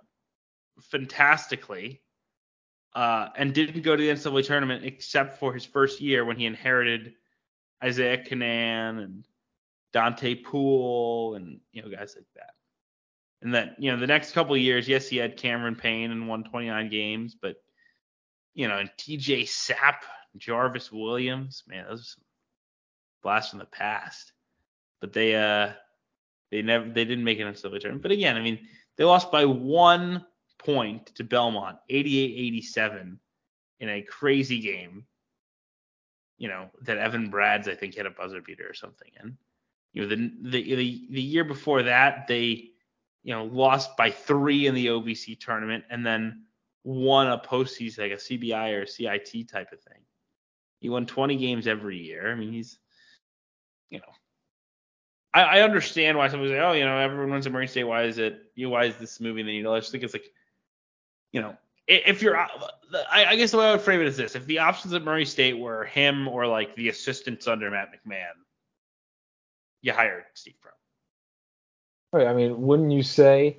Speaker 1: fantastically uh, and didn't go to the NCAA tournament except for his first year when he inherited Isaiah Canaan and Donte Poole and you know guys like that. And then, you know, the next couple years, yes, he had Cameron Payne and won 29 games, but you know, and TJ Sapp, Jarvis Williams, man, those are some blasts from the past. But they uh they never they didn't make into the tournament. But again, I mean, they lost by one point to Belmont, 88-87 in a crazy game. You know, that Evan Bradds I think hit a buzzer beater or something. And you know, the the the, the year before that, they you know, lost by three in the OVC tournament and then won a postseason, like a CBI or a CIT type of thing. He won 20 games every year. I mean, he's, you know, I, understand why somebody's like, oh, you know, everyone wins at Murray State. Why is it, you why is this moving the needle? I just think it's like, you know, if you're, uh, I, I guess the way I would frame it is this: if the options at Murray State were him or like the assistants under Matt McMahon, you hired Steve Prohm.
Speaker 2: Right, I mean, wouldn't you say?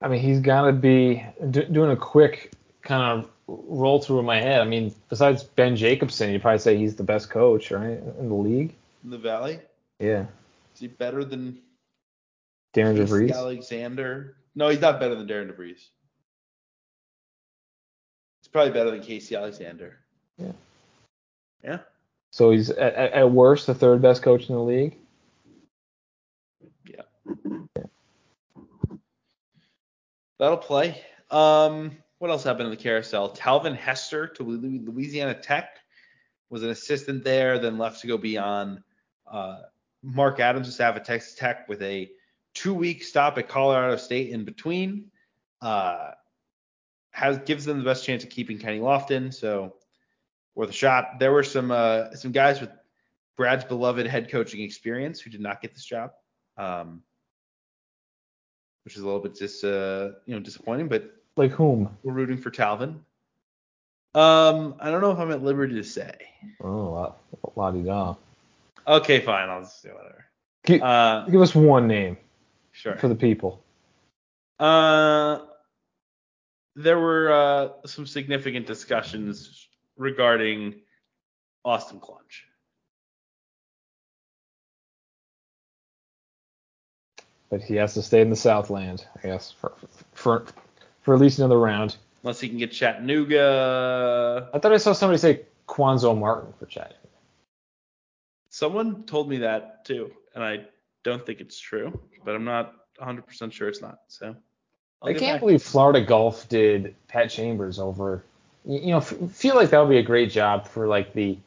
Speaker 2: I mean, he's got to be do, doing a quick kind of roll through in my head. I mean, besides Ben Jacobson, you'd probably say he's the best coach, right, in the league.
Speaker 5: In the Valley?
Speaker 2: Yeah,
Speaker 5: Is he better than
Speaker 2: Darren
Speaker 5: Casey
Speaker 2: DeVries.
Speaker 5: Alexander? No, he's not better than Darren DeVries. He's probably better than Casey Alexander.
Speaker 2: Yeah.
Speaker 5: Yeah.
Speaker 2: So he's at, at worst the third best coach in the league. Yeah.
Speaker 5: That'll play. Um, what else happened in the carousel? Talvin Hester to Louisiana Tech was an assistant there, then left to go be on uh, Mark Adams' staff at Texas Tech with a two-week stop at Colorado State in between. Uh, has gives them the best chance of keeping Kenny Lofton, so worth a shot. There were some uh, some guys with Brad's beloved head coaching experience who did not get this job. Um, which is a little bit dis, uh, you know disappointing, but
Speaker 2: Like whom?
Speaker 5: we're rooting for Talvin. Um, I don't know if I'm at liberty to say.
Speaker 2: Oh, la di da.
Speaker 1: Okay, fine. I'll just do whatever.
Speaker 2: Give,
Speaker 1: Uh,
Speaker 2: give us one name
Speaker 1: sure.
Speaker 2: for the people.
Speaker 1: Uh, there were uh, some significant discussions regarding Austin Claunch.
Speaker 2: But he has to stay in the Southland, I guess, for for for at least another round.
Speaker 1: Unless he can get Chattanooga.
Speaker 2: I thought I saw somebody say Cuonzo Martin for Chattanooga.
Speaker 1: Someone told me that too, and I don't think it's true, but I'm not 100% sure it's not. So I'll
Speaker 2: I can't
Speaker 1: back.
Speaker 2: believe Florida Golf did Pat Chambers over. You, you know, f- feel like that would be a great job for like the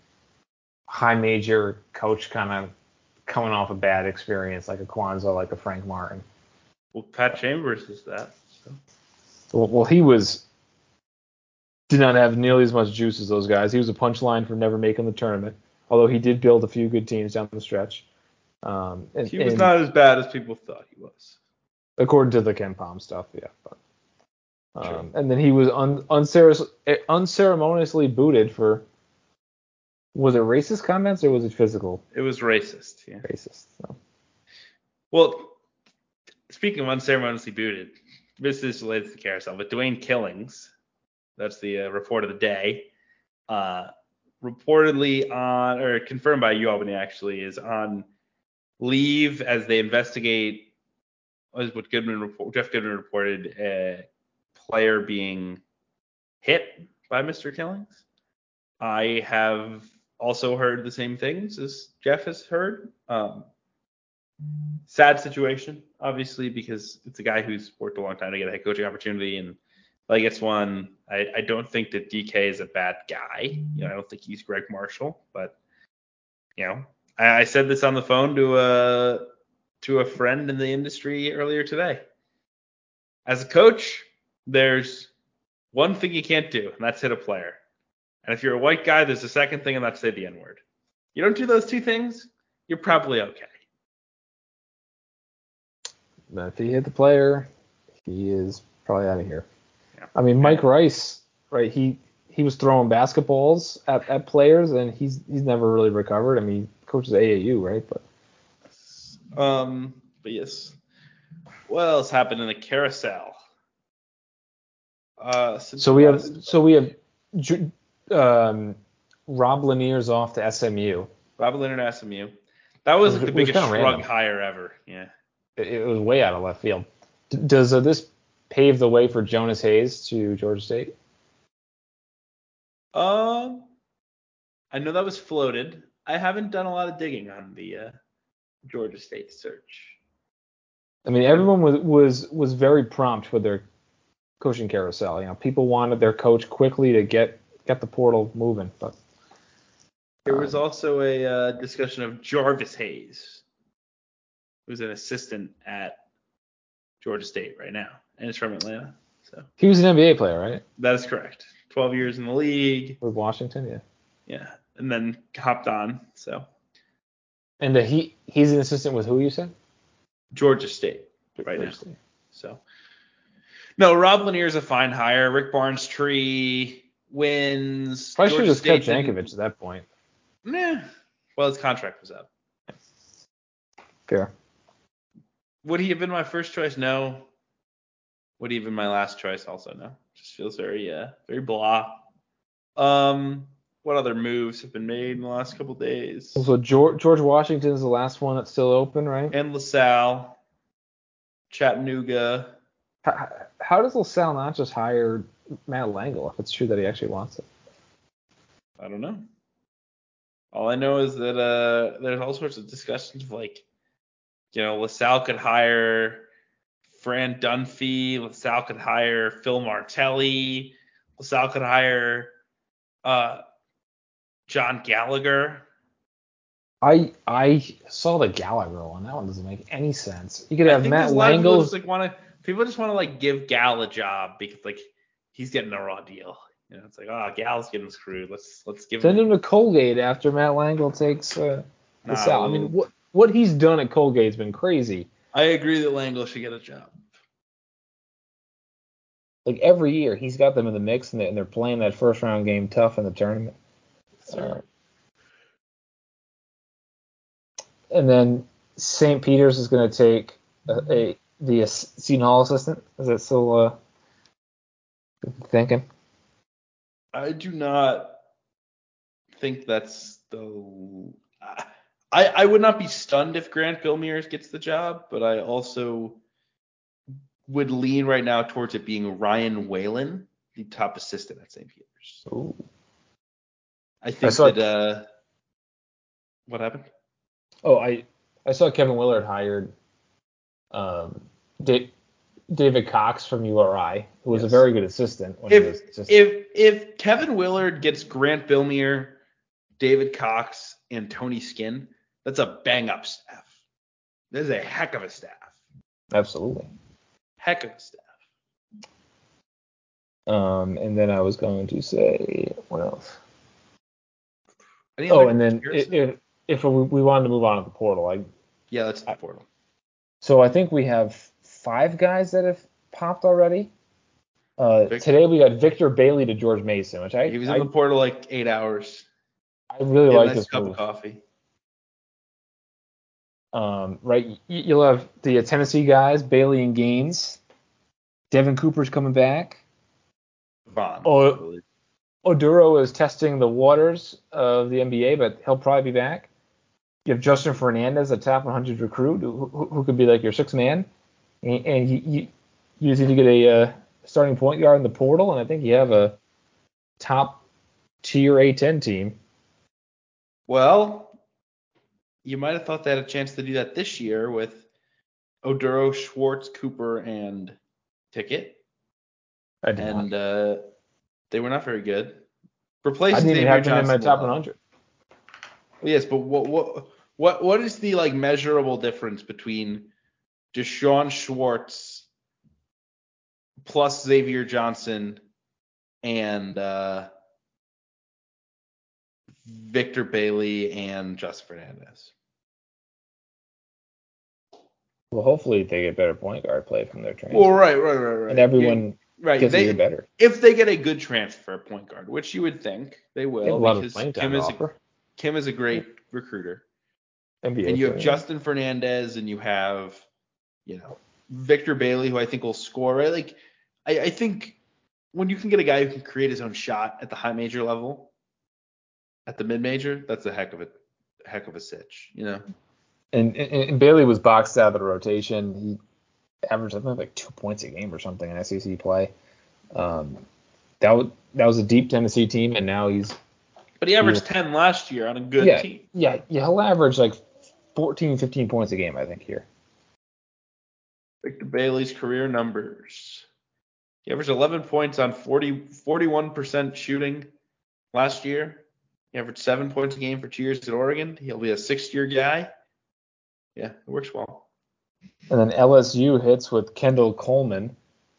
Speaker 2: high major coach kind of coming off a bad experience, like a Cuonzo, like a Frank Martin.
Speaker 1: Well, Pat Chambers is that. So.
Speaker 2: Well, well, he was did not have nearly as much juice as those guys. He was a punchline for never making the tournament, although he did build a few good teams down the stretch. Um, and,
Speaker 5: He was
Speaker 2: and
Speaker 5: not as bad as people thought he was.
Speaker 2: According to the KenPom stuff, yeah. But, um, and then he was un, uncere- unceremoniously booted for was it racist comments or was it physical
Speaker 1: It was racist. Yeah.
Speaker 2: racist? So.
Speaker 1: Well, speaking of unceremoniously booted, this is related to the carousel, but Dwayne Killings, that's the uh, report of the day, uh, reportedly on, or confirmed by UAlbany actually, is on leave as they investigate, was what Goodman report, Jeff Goodman reported, a player being hit by Mr. Killings. I have also heard the same things as Jeff has heard. Um, sad situation, obviously, because it's a guy who's worked a long time to get a head coaching opportunity, and like gets one. I, I don't think that DK is a bad guy. You know, I don't think he's Gregg Marshall, but you know, I, I said this on the phone to a to a friend in the industry earlier today. As a coach, there's one thing you can't do, and that's hit a player. And if you're a white guy, there's a second thing, and that's say the N word. You don't do those two things, you're probably okay.
Speaker 2: But if he hit the player, he is probably out of here.
Speaker 1: Yeah.
Speaker 2: I mean, Mike Rice, right? He he was throwing basketballs at, at players, and he's he's never really recovered. I mean, coaches AAU, right? But
Speaker 1: Um, but yes. What else happened in the carousel? Uh,
Speaker 2: so we have so we have um, Rob Lanier's off to SMU.
Speaker 1: Rob Lanier SMU. That was like the biggest
Speaker 2: kinda
Speaker 1: shrug
Speaker 2: random.
Speaker 1: hire ever. Yeah.
Speaker 2: It, it was way out of left field. D- does uh, this pave the way for Jonas Hayes to Georgia State?
Speaker 1: Um, I know that was floated. I haven't done a lot of digging on the uh, Georgia State search.
Speaker 2: I mean, everyone was was was very prompt with their coaching carousel. You know, people wanted their coach quickly to get get the portal moving. But
Speaker 1: There was
Speaker 2: Um,
Speaker 1: also a uh, discussion of Jarvis Hayes, who's an assistant at Georgia State right now, and is from Atlanta. So
Speaker 2: he was an NBA player, right?
Speaker 1: that is correct. 12 years in the league.
Speaker 2: With Washington, yeah.
Speaker 1: Yeah, and then hopped on. So
Speaker 2: And uh, he he's an assistant with who you said?
Speaker 1: Georgia State right now.
Speaker 2: State.
Speaker 1: So no, Rob Lanier is a fine hire. Rick Barnes Tree wins.
Speaker 2: Probably should have just kept Jankovich at that point.
Speaker 1: Nah. Well, his contract was up.
Speaker 2: Fair.
Speaker 1: Would he have been my first choice? No. Would he have been my last choice? Also no. Just feels very uh very blah. Um, what other moves have been made in the last couple days?
Speaker 2: So George George Washington is the last one that's still open, right?
Speaker 1: And LaSalle, Chattanooga.
Speaker 2: How, how does LaSalle not just hire Matt Langel if it's true that he actually wants it?
Speaker 1: I don't know. All I know is that uh, there's all sorts of discussions of like, you know, LaSalle could hire Fran Dunphy, LaSalle could hire Phil Martelli, LaSalle could hire uh, John Gallagher.
Speaker 2: I I saw the Gallagher one. That one doesn't make any sense. You could
Speaker 1: I
Speaker 2: have Matt
Speaker 1: there's a lot of people
Speaker 2: Langel.
Speaker 1: just like want to people just want to like give Gal a job because like he's getting a raw deal. You know, it's like, oh, Gal's getting screwed. Let's let's give him
Speaker 2: Send
Speaker 1: him.
Speaker 2: him to Colgate after Matt Langel takes uh,
Speaker 1: Nah,
Speaker 2: LaSalle. I mean, what what he's done at Colgate's been crazy.
Speaker 1: I agree that Langel should get a job.
Speaker 2: Like every year, he's got them in the mix, and they're playing that first round game tough in the tournament. Uh, and then St. Peter's is going to take a, a the ass- Seton Hall assistant. Is that still uh, thinking?
Speaker 1: I do not think that's the. I I would not be stunned if Grant Billmeier gets the job, but I also would lean right now towards it being Ryan Whalen, the top assistant at St. Peter's.
Speaker 2: Ooh.
Speaker 1: I think
Speaker 2: saw-
Speaker 1: that. Uh, what happened?
Speaker 2: Oh, I I saw Kevin Willard hired um, Dave, David Cox from URI, who was
Speaker 1: Yes.
Speaker 2: a very good assistant when he was
Speaker 1: If
Speaker 2: just
Speaker 1: if if Kevin Willard gets Grant Billmeier, David Cox, and Tony Skinn, that's a bang up staff. That is a heck of a staff.
Speaker 2: absolutely.
Speaker 1: Heck of a staff.
Speaker 2: Um, and then I was going to say what else? Oh, and then if if we, wanted to move on to the portal, I
Speaker 1: yeah, that's the portal.
Speaker 2: so I think we have five guys that have popped already. Uh, today we got Victor Bailey to George Mason, which I
Speaker 1: He was in
Speaker 2: I,
Speaker 1: the portal like eight hours.
Speaker 2: I really
Speaker 1: a
Speaker 2: like
Speaker 1: nice
Speaker 2: this
Speaker 1: cup
Speaker 2: move.
Speaker 1: of coffee.
Speaker 2: Um, right, you'll have the Tennessee guys, Bailey and Gaines. Devin Cooper's coming back.
Speaker 1: Vaughn.
Speaker 2: Oh. Oduro is testing the waters of the NBA, but he'll probably be back. You have Justin Fernandez, a top 100 recruit, who, who, who could be like your sixth man, and, and you, you you just need to get a uh, starting point guard in the portal, and I think you have a top tier A10 team.
Speaker 1: Well, you might have thought they had a chance to do that this year with Oduro, Schwartz, Cooper, and Ticket,
Speaker 2: I did
Speaker 1: and uh, they were not very good.
Speaker 2: I
Speaker 1: Replacing
Speaker 2: didn't even
Speaker 1: Xavier
Speaker 2: have them in my
Speaker 1: Johnson
Speaker 2: top
Speaker 1: well.
Speaker 2: 100.
Speaker 1: Yes, but what what what what is the like measurable difference between D'Shawn Schwartz plus Xavier Johnson and uh, Victor Bailey and Justin Fernandez?
Speaker 2: Well, hopefully they get better point guard play from their transfer,
Speaker 1: Well, right, right, right, right.
Speaker 2: and everyone
Speaker 1: right. They,
Speaker 2: better.
Speaker 1: if they get a good transfer point guard, which you would think they will,
Speaker 2: They a lot of
Speaker 1: because
Speaker 2: playing time
Speaker 1: Kim is a,
Speaker 2: offer.
Speaker 1: Kim is a great recruiter.
Speaker 2: NBA
Speaker 1: and you have
Speaker 2: player.
Speaker 1: Justin Fernandez and you have, you know, Victor Bailey, who I think will score, right? Like, I, I think when you can get a guy who can create his own shot at the high major level, at the mid major, that's a heck of a heck of a sitch, you know.
Speaker 2: And, and, and Bailey was boxed out of the rotation. He averaged I think like two points a game or something in SEC play. Um, that was that was a deep Tennessee team, and now he's
Speaker 1: But he averaged 10 last year on a good
Speaker 2: yeah
Speaker 1: team.
Speaker 2: yeah yeah he'll average like 14, 15 points a game I think here.
Speaker 1: Victor Bailey's career numbers. He averaged 11 points on 40, 41% shooting last year. He averaged seven points a game for two years at Oregon. He'll be a six-year guy. Yeah, it works well.
Speaker 2: And then LSU hits with Kendall Coleman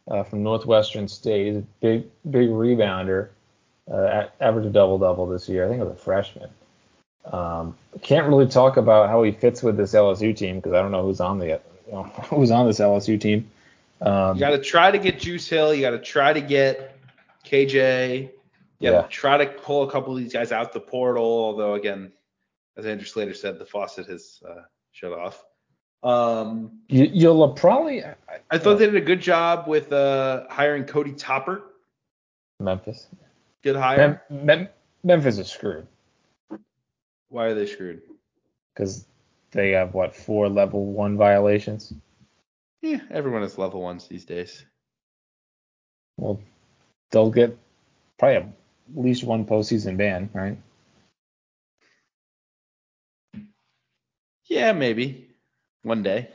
Speaker 2: uh, from Northwestern State. He's a big big rebounder. Uh, a- averaged a double double this year. I think it was a freshman. Um, can't really talk about how he fits with this LSU team because I don't know who's on the you know, who's on this LSU team. Um,
Speaker 1: You got to try to get Juice Hill. You got to try to get KJ. You
Speaker 2: Yeah.
Speaker 1: try to pull a couple of these guys out the portal. Although again, as Andrew Slater said, the faucet has uh, shut off. Um,
Speaker 2: you, you'll probably
Speaker 1: I thought they did a good job with uh, hiring Cody Toppert.
Speaker 2: Memphis.
Speaker 1: Good hire.
Speaker 2: Mem- Mem- Memphis is screwed
Speaker 1: Why are they screwed?
Speaker 2: because they have what four level one violations.
Speaker 1: Yeah, everyone has level ones these days.
Speaker 2: Well, they'll get probably at least one postseason ban, right?
Speaker 1: Yeah, maybe one day,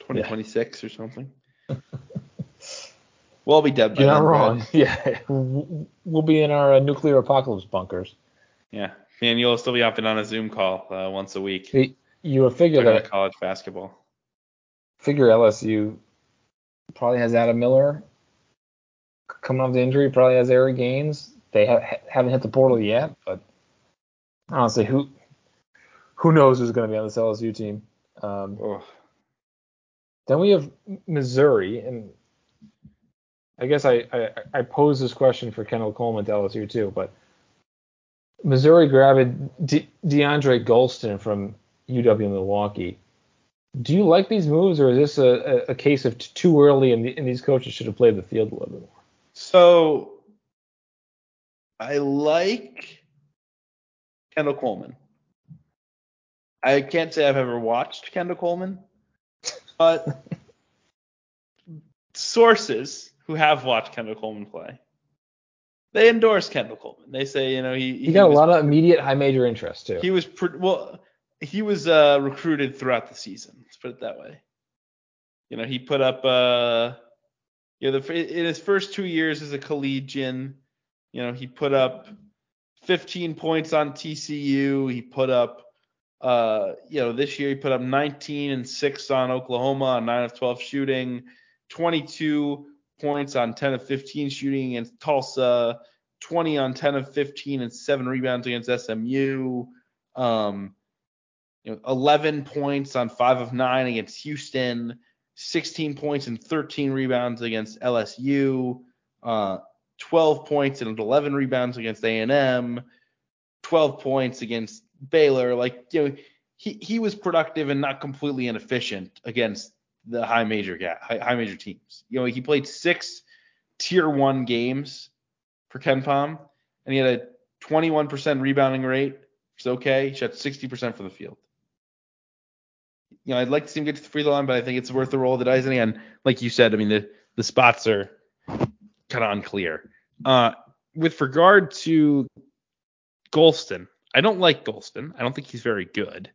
Speaker 1: 2026 or something. we'll be dead
Speaker 2: You're not wrong. Yeah, we'll be in our uh, nuclear apocalypse bunkers.
Speaker 1: Yeah, and you'll still be hopping on a Zoom call uh, once a week.
Speaker 2: See, You would figure that
Speaker 1: college basketball.
Speaker 2: figure LSU probably has Adam Miller coming off the injury. Probably has Eric Gaines. They ha- haven't hit the portal yet, but honestly, who who knows who's going to be on this LSU team? Um,
Speaker 1: Oh,
Speaker 2: Then we have Missouri, and I guess I, I, I pose this question for Kendall Coleman to LSU too, but Missouri grabbed De- DeAndre Gholston from UW Milwaukee. Do you like these moves, or is this a, a, a case of t- too early and, the, and these coaches should have played the field a little bit more?
Speaker 1: So I like Kendall Coleman. I can't say I've ever watched Kendall Coleman, but sources who have watched Kendall Coleman play, they endorse Kendall Coleman. They say, you know, he
Speaker 2: He got
Speaker 1: was,
Speaker 2: a lot of immediate high major interest too.
Speaker 1: He was pre- well, he was uh, recruited throughout the season. Let's put it that way. You know, he put up uh, you know, the, in his first two years as a collegian, you know, he put up 15 points on TCU. He put up, uh, you know, this year he put up 19 and six on Oklahoma on nine of 12 shooting, 22 points on 10 of 15 shooting against Tulsa, 20 on 10 of 15 and seven rebounds against SMU. Um, you know, 11 points on five of nine against Houston, 16 points and 13 rebounds against LSU, uh, 12 points and 11 rebounds against A&M, 12 points against Baylor. Like, you know, he, he was productive and not completely inefficient against the high major guy, high, high major teams. You know, he played six tier one games for KenPom, and he had a 21% rebounding rate, is okay. He shot 60% from the field you know, I'd like to see him get to the free throw line, but I think it's worth the roll of the dice. And like you said, I mean, the, the spots are kind of unclear. Uh, with regard to Gholston, I don't like Gholston. I don't think he's very good.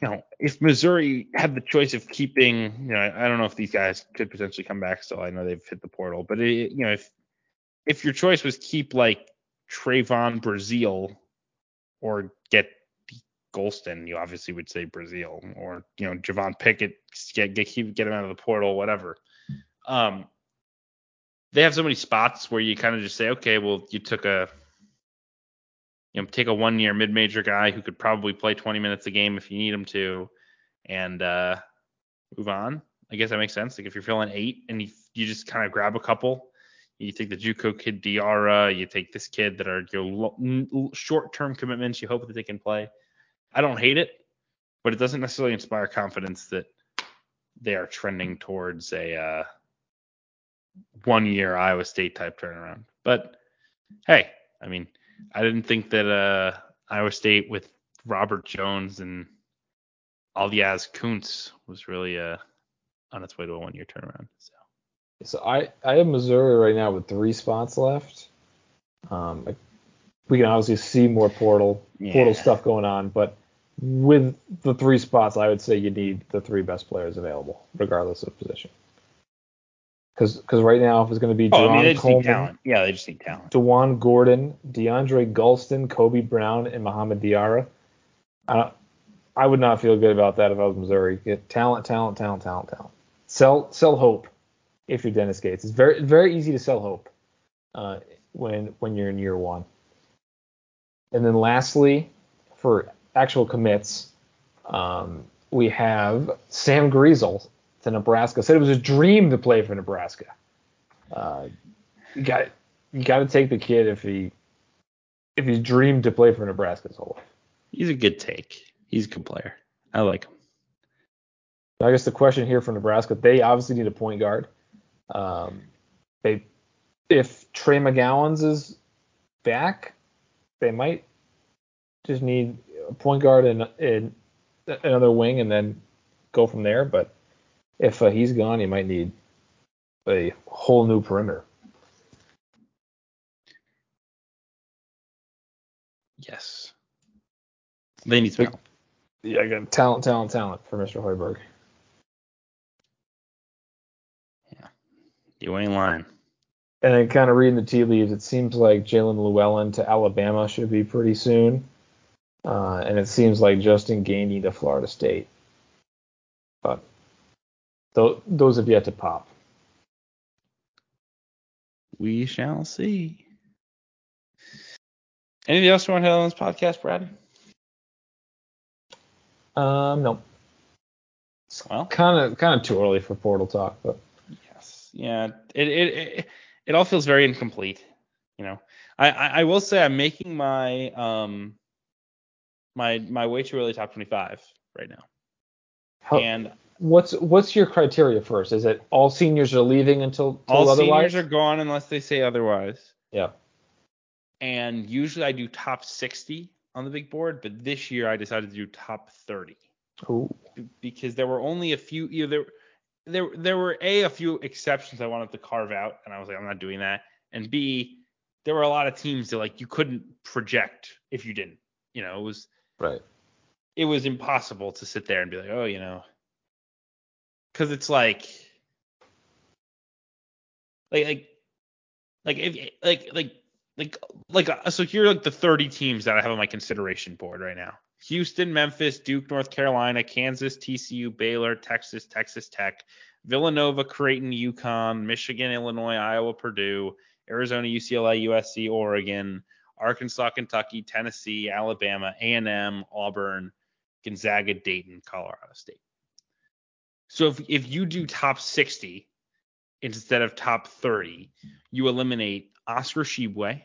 Speaker 1: You know, if Missouri had the choice of keeping, you know, I don't know if these guys could potentially come back still. I know they've hit the portal, but it, you know, if if your choice was keep like Trevon Brazile or get Gholston, you obviously would say Brazile or you know Javon Pickett, get get get him out of the portal, whatever. Um, they have so many spots where you kind of just say, okay, well you took a you know take a one year mid major guy who could probably play 20 minutes a game if you need him to, and uh, move on. I guess that makes sense. Like if you're feeling eight and you, you just kind of grab a couple, you take the JUCO kid Diarra, you take this kid that are your short term commitments. You hope that they can play. I don't hate it, but it doesn't necessarily inspire confidence that they are trending towards a uh, one year Iowa State type turnaround. But hey, I mean, I didn't think that uh, Iowa State with Robert Jones and all Aljaz Kunc was really uh, on its way to a one year turnaround. So.
Speaker 2: So I, I have Missouri right now with three spots left. Um, we can obviously see more portal yeah. portal stuff going on, but with the three spots, I would say you need the three best players available, regardless of position. Because right now, if it's going to be
Speaker 6: oh, I mean, Coleman, yeah, they just need talent.
Speaker 2: DaJuan Gordon, DeAndre Gholston, Kobe Brown, and Mohamed Diarra, I, I would not feel good about that if I was Missouri. Get talent, talent, talent, talent, talent. Sell sell hope if you're Dennis Gates. It's very very easy to sell hope uh, when when you're in year one. And then lastly, for actual commits, um, we have Sam Griesel to Nebraska. Said it was a dream to play for Nebraska. Uh, you got you got to take the kid if he if he's dreamed to play for Nebraska his whole life.
Speaker 6: He's a good take. He's a good player. I like him.
Speaker 2: I guess the question here for Nebraska, they obviously need a point guard. Um, they if Trey McGowens is back, they might just need a point guard and, and another wing, and then go from there. But if uh, he's gone, you might need a whole new perimeter.
Speaker 6: Yes. They need help.
Speaker 2: Yeah, I got talent, talent, talent for Mr. Hoiberg.
Speaker 6: Yeah. You ain't lying.
Speaker 2: And then kind of reading the tea leaves, it seems like Jalen Llewellyn to Alabama should be pretty soon. Uh, and it seems like Justin Gainey to Florida State. But those have yet to pop.
Speaker 6: We shall see. Anything else you want to hit on this podcast, Brad?
Speaker 2: Um, no. Well, kind of kind of too early for portal talk, but
Speaker 6: yes, yeah, it it it, it all feels very incomplete. You know, I, I, I will say I'm making my um my my way too early top 25 right now.
Speaker 2: How, and what's what's your criteria first? Is it all seniors are leaving until, until
Speaker 6: all
Speaker 2: otherwise?
Speaker 6: seniors are gone unless they say otherwise.
Speaker 2: Yeah.
Speaker 6: And usually I do top 60 on the big board, but this year I decided to do top 30.
Speaker 2: Ooh.
Speaker 6: Because there were only a few you know, there there there were a a few exceptions I wanted to carve out, and I was like I'm not doing that. And b there were a lot of teams that like you couldn't project if you didn't. You know, it was
Speaker 2: Right.
Speaker 6: It was impossible to sit there and be like, oh, you know, because it's like,
Speaker 1: like like like if like like like like uh, so here are like the 30 teams that I have on my consideration board right now. Houston, Memphis, Duke, North Carolina, Kansas, TCU, Baylor, Texas, Texas Tech, Villanova, Creighton, UConn, Michigan, Illinois, Iowa, Purdue, Arizona, UCLA, USC, Oregon, Arkansas, Kentucky, Tennessee, Alabama, A&M, Auburn, Gonzaga, Dayton, Colorado State. So if if you do top 60 instead of top 30, you eliminate Oscar Tshiebwe,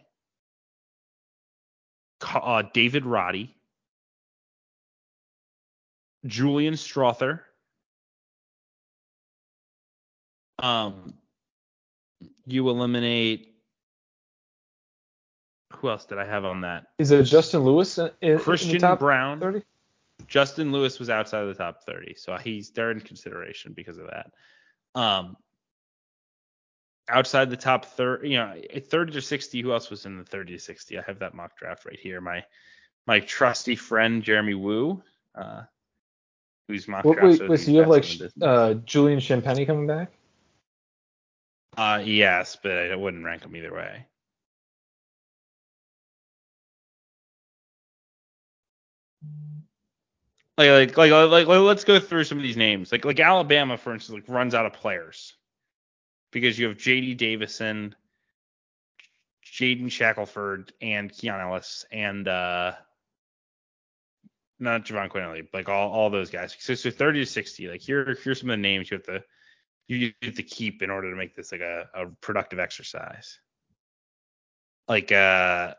Speaker 1: uh, David Roddy, Julian Strawther, um, you eliminate. Who else did I have on that?
Speaker 2: Is it Justin Lewis in, in
Speaker 1: Christian
Speaker 2: top
Speaker 1: Braun.
Speaker 2: 30?
Speaker 1: Justin Lewis was outside of the top 30, so he's there in consideration because of that. Um, outside the top 30, you know, 30 to 60. Who else was in the 30 to 60? I have that mock draft right here. My my trusty friend Jeremy Woo, uh, who's mock
Speaker 2: Wait,
Speaker 1: draft.
Speaker 2: wait, wait, so you have like uh, Julian Champagnie coming back?
Speaker 1: uh, yes, but I wouldn't rank him either way. Like, like, like, like, let's go through some of these names. Like, like Alabama, for instance, like runs out of players because you have J.D. Davison, Jaden Shackelford, and Keon Ellis, and uh, not Jahvon Quinerly, like all, all those guys. So, so 30 to 60. Like here, here's some of the names you have to you have to keep in order to make this like a, a productive exercise. Like uh,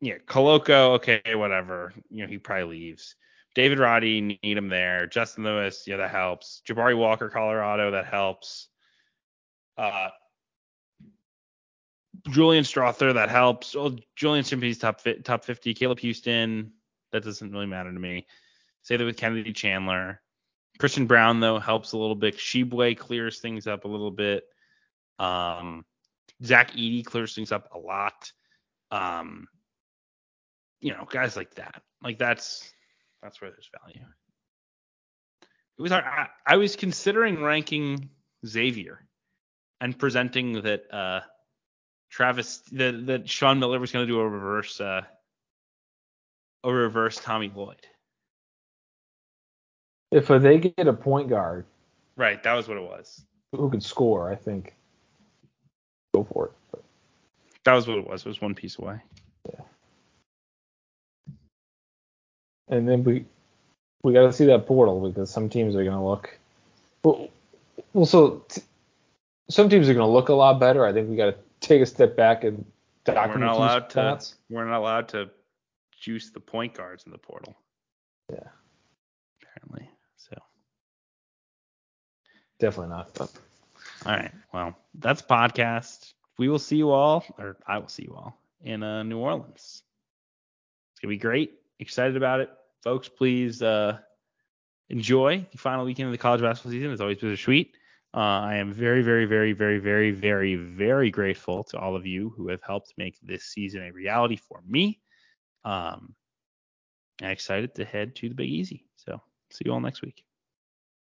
Speaker 1: yeah, Koloko, okay, whatever. You know, he probably leaves. David Roddy, need him there. Justin Lewis, yeah, that helps. Jabari Walker, Colorado, that helps. Uh, Julian Strawther, that helps. Julian Simpson's top top 50. Caleb Houston, that doesn't really matter to me. Say that with Kennedy Chandler. Christian Braun though helps a little bit. Tshiebwe clears things up a little bit. Um, Zach Edey clears things up a lot. Um, you know, guys like that. Like that's that's where there's value. It was I, I was considering ranking Xavier and presenting that uh, Travis that that Sean Miller was going to do a reverse uh, a reverse Tommy Lloyd.
Speaker 2: If uh, they get a point guard,
Speaker 1: right, that was what it was.
Speaker 2: Who can score? I think. Go for it. But.
Speaker 1: That was what it was. It was one piece away.
Speaker 2: Yeah. And then we we got to see that portal because some teams are going to look. Well, well so t- some teams are going to look a lot better. I think we got to take a step back and
Speaker 1: document we're not allowed spots. to. We're not allowed to juice the point guards in the portal.
Speaker 2: Yeah.
Speaker 1: Apparently. So.
Speaker 2: Definitely not. But.
Speaker 1: All right. Well, that's podcast. We will see you all, or I will see you all in uh, New Orleans. It's gonna be great. Excited about it, folks. Please uh, enjoy the final weekend of the college basketball season. It's always bittersweet. Uh, I am very, very, very, very, very, very, very grateful to all of you who have helped make this season a reality for me. Um, I'm excited to head to the Big Easy. So see you all next week.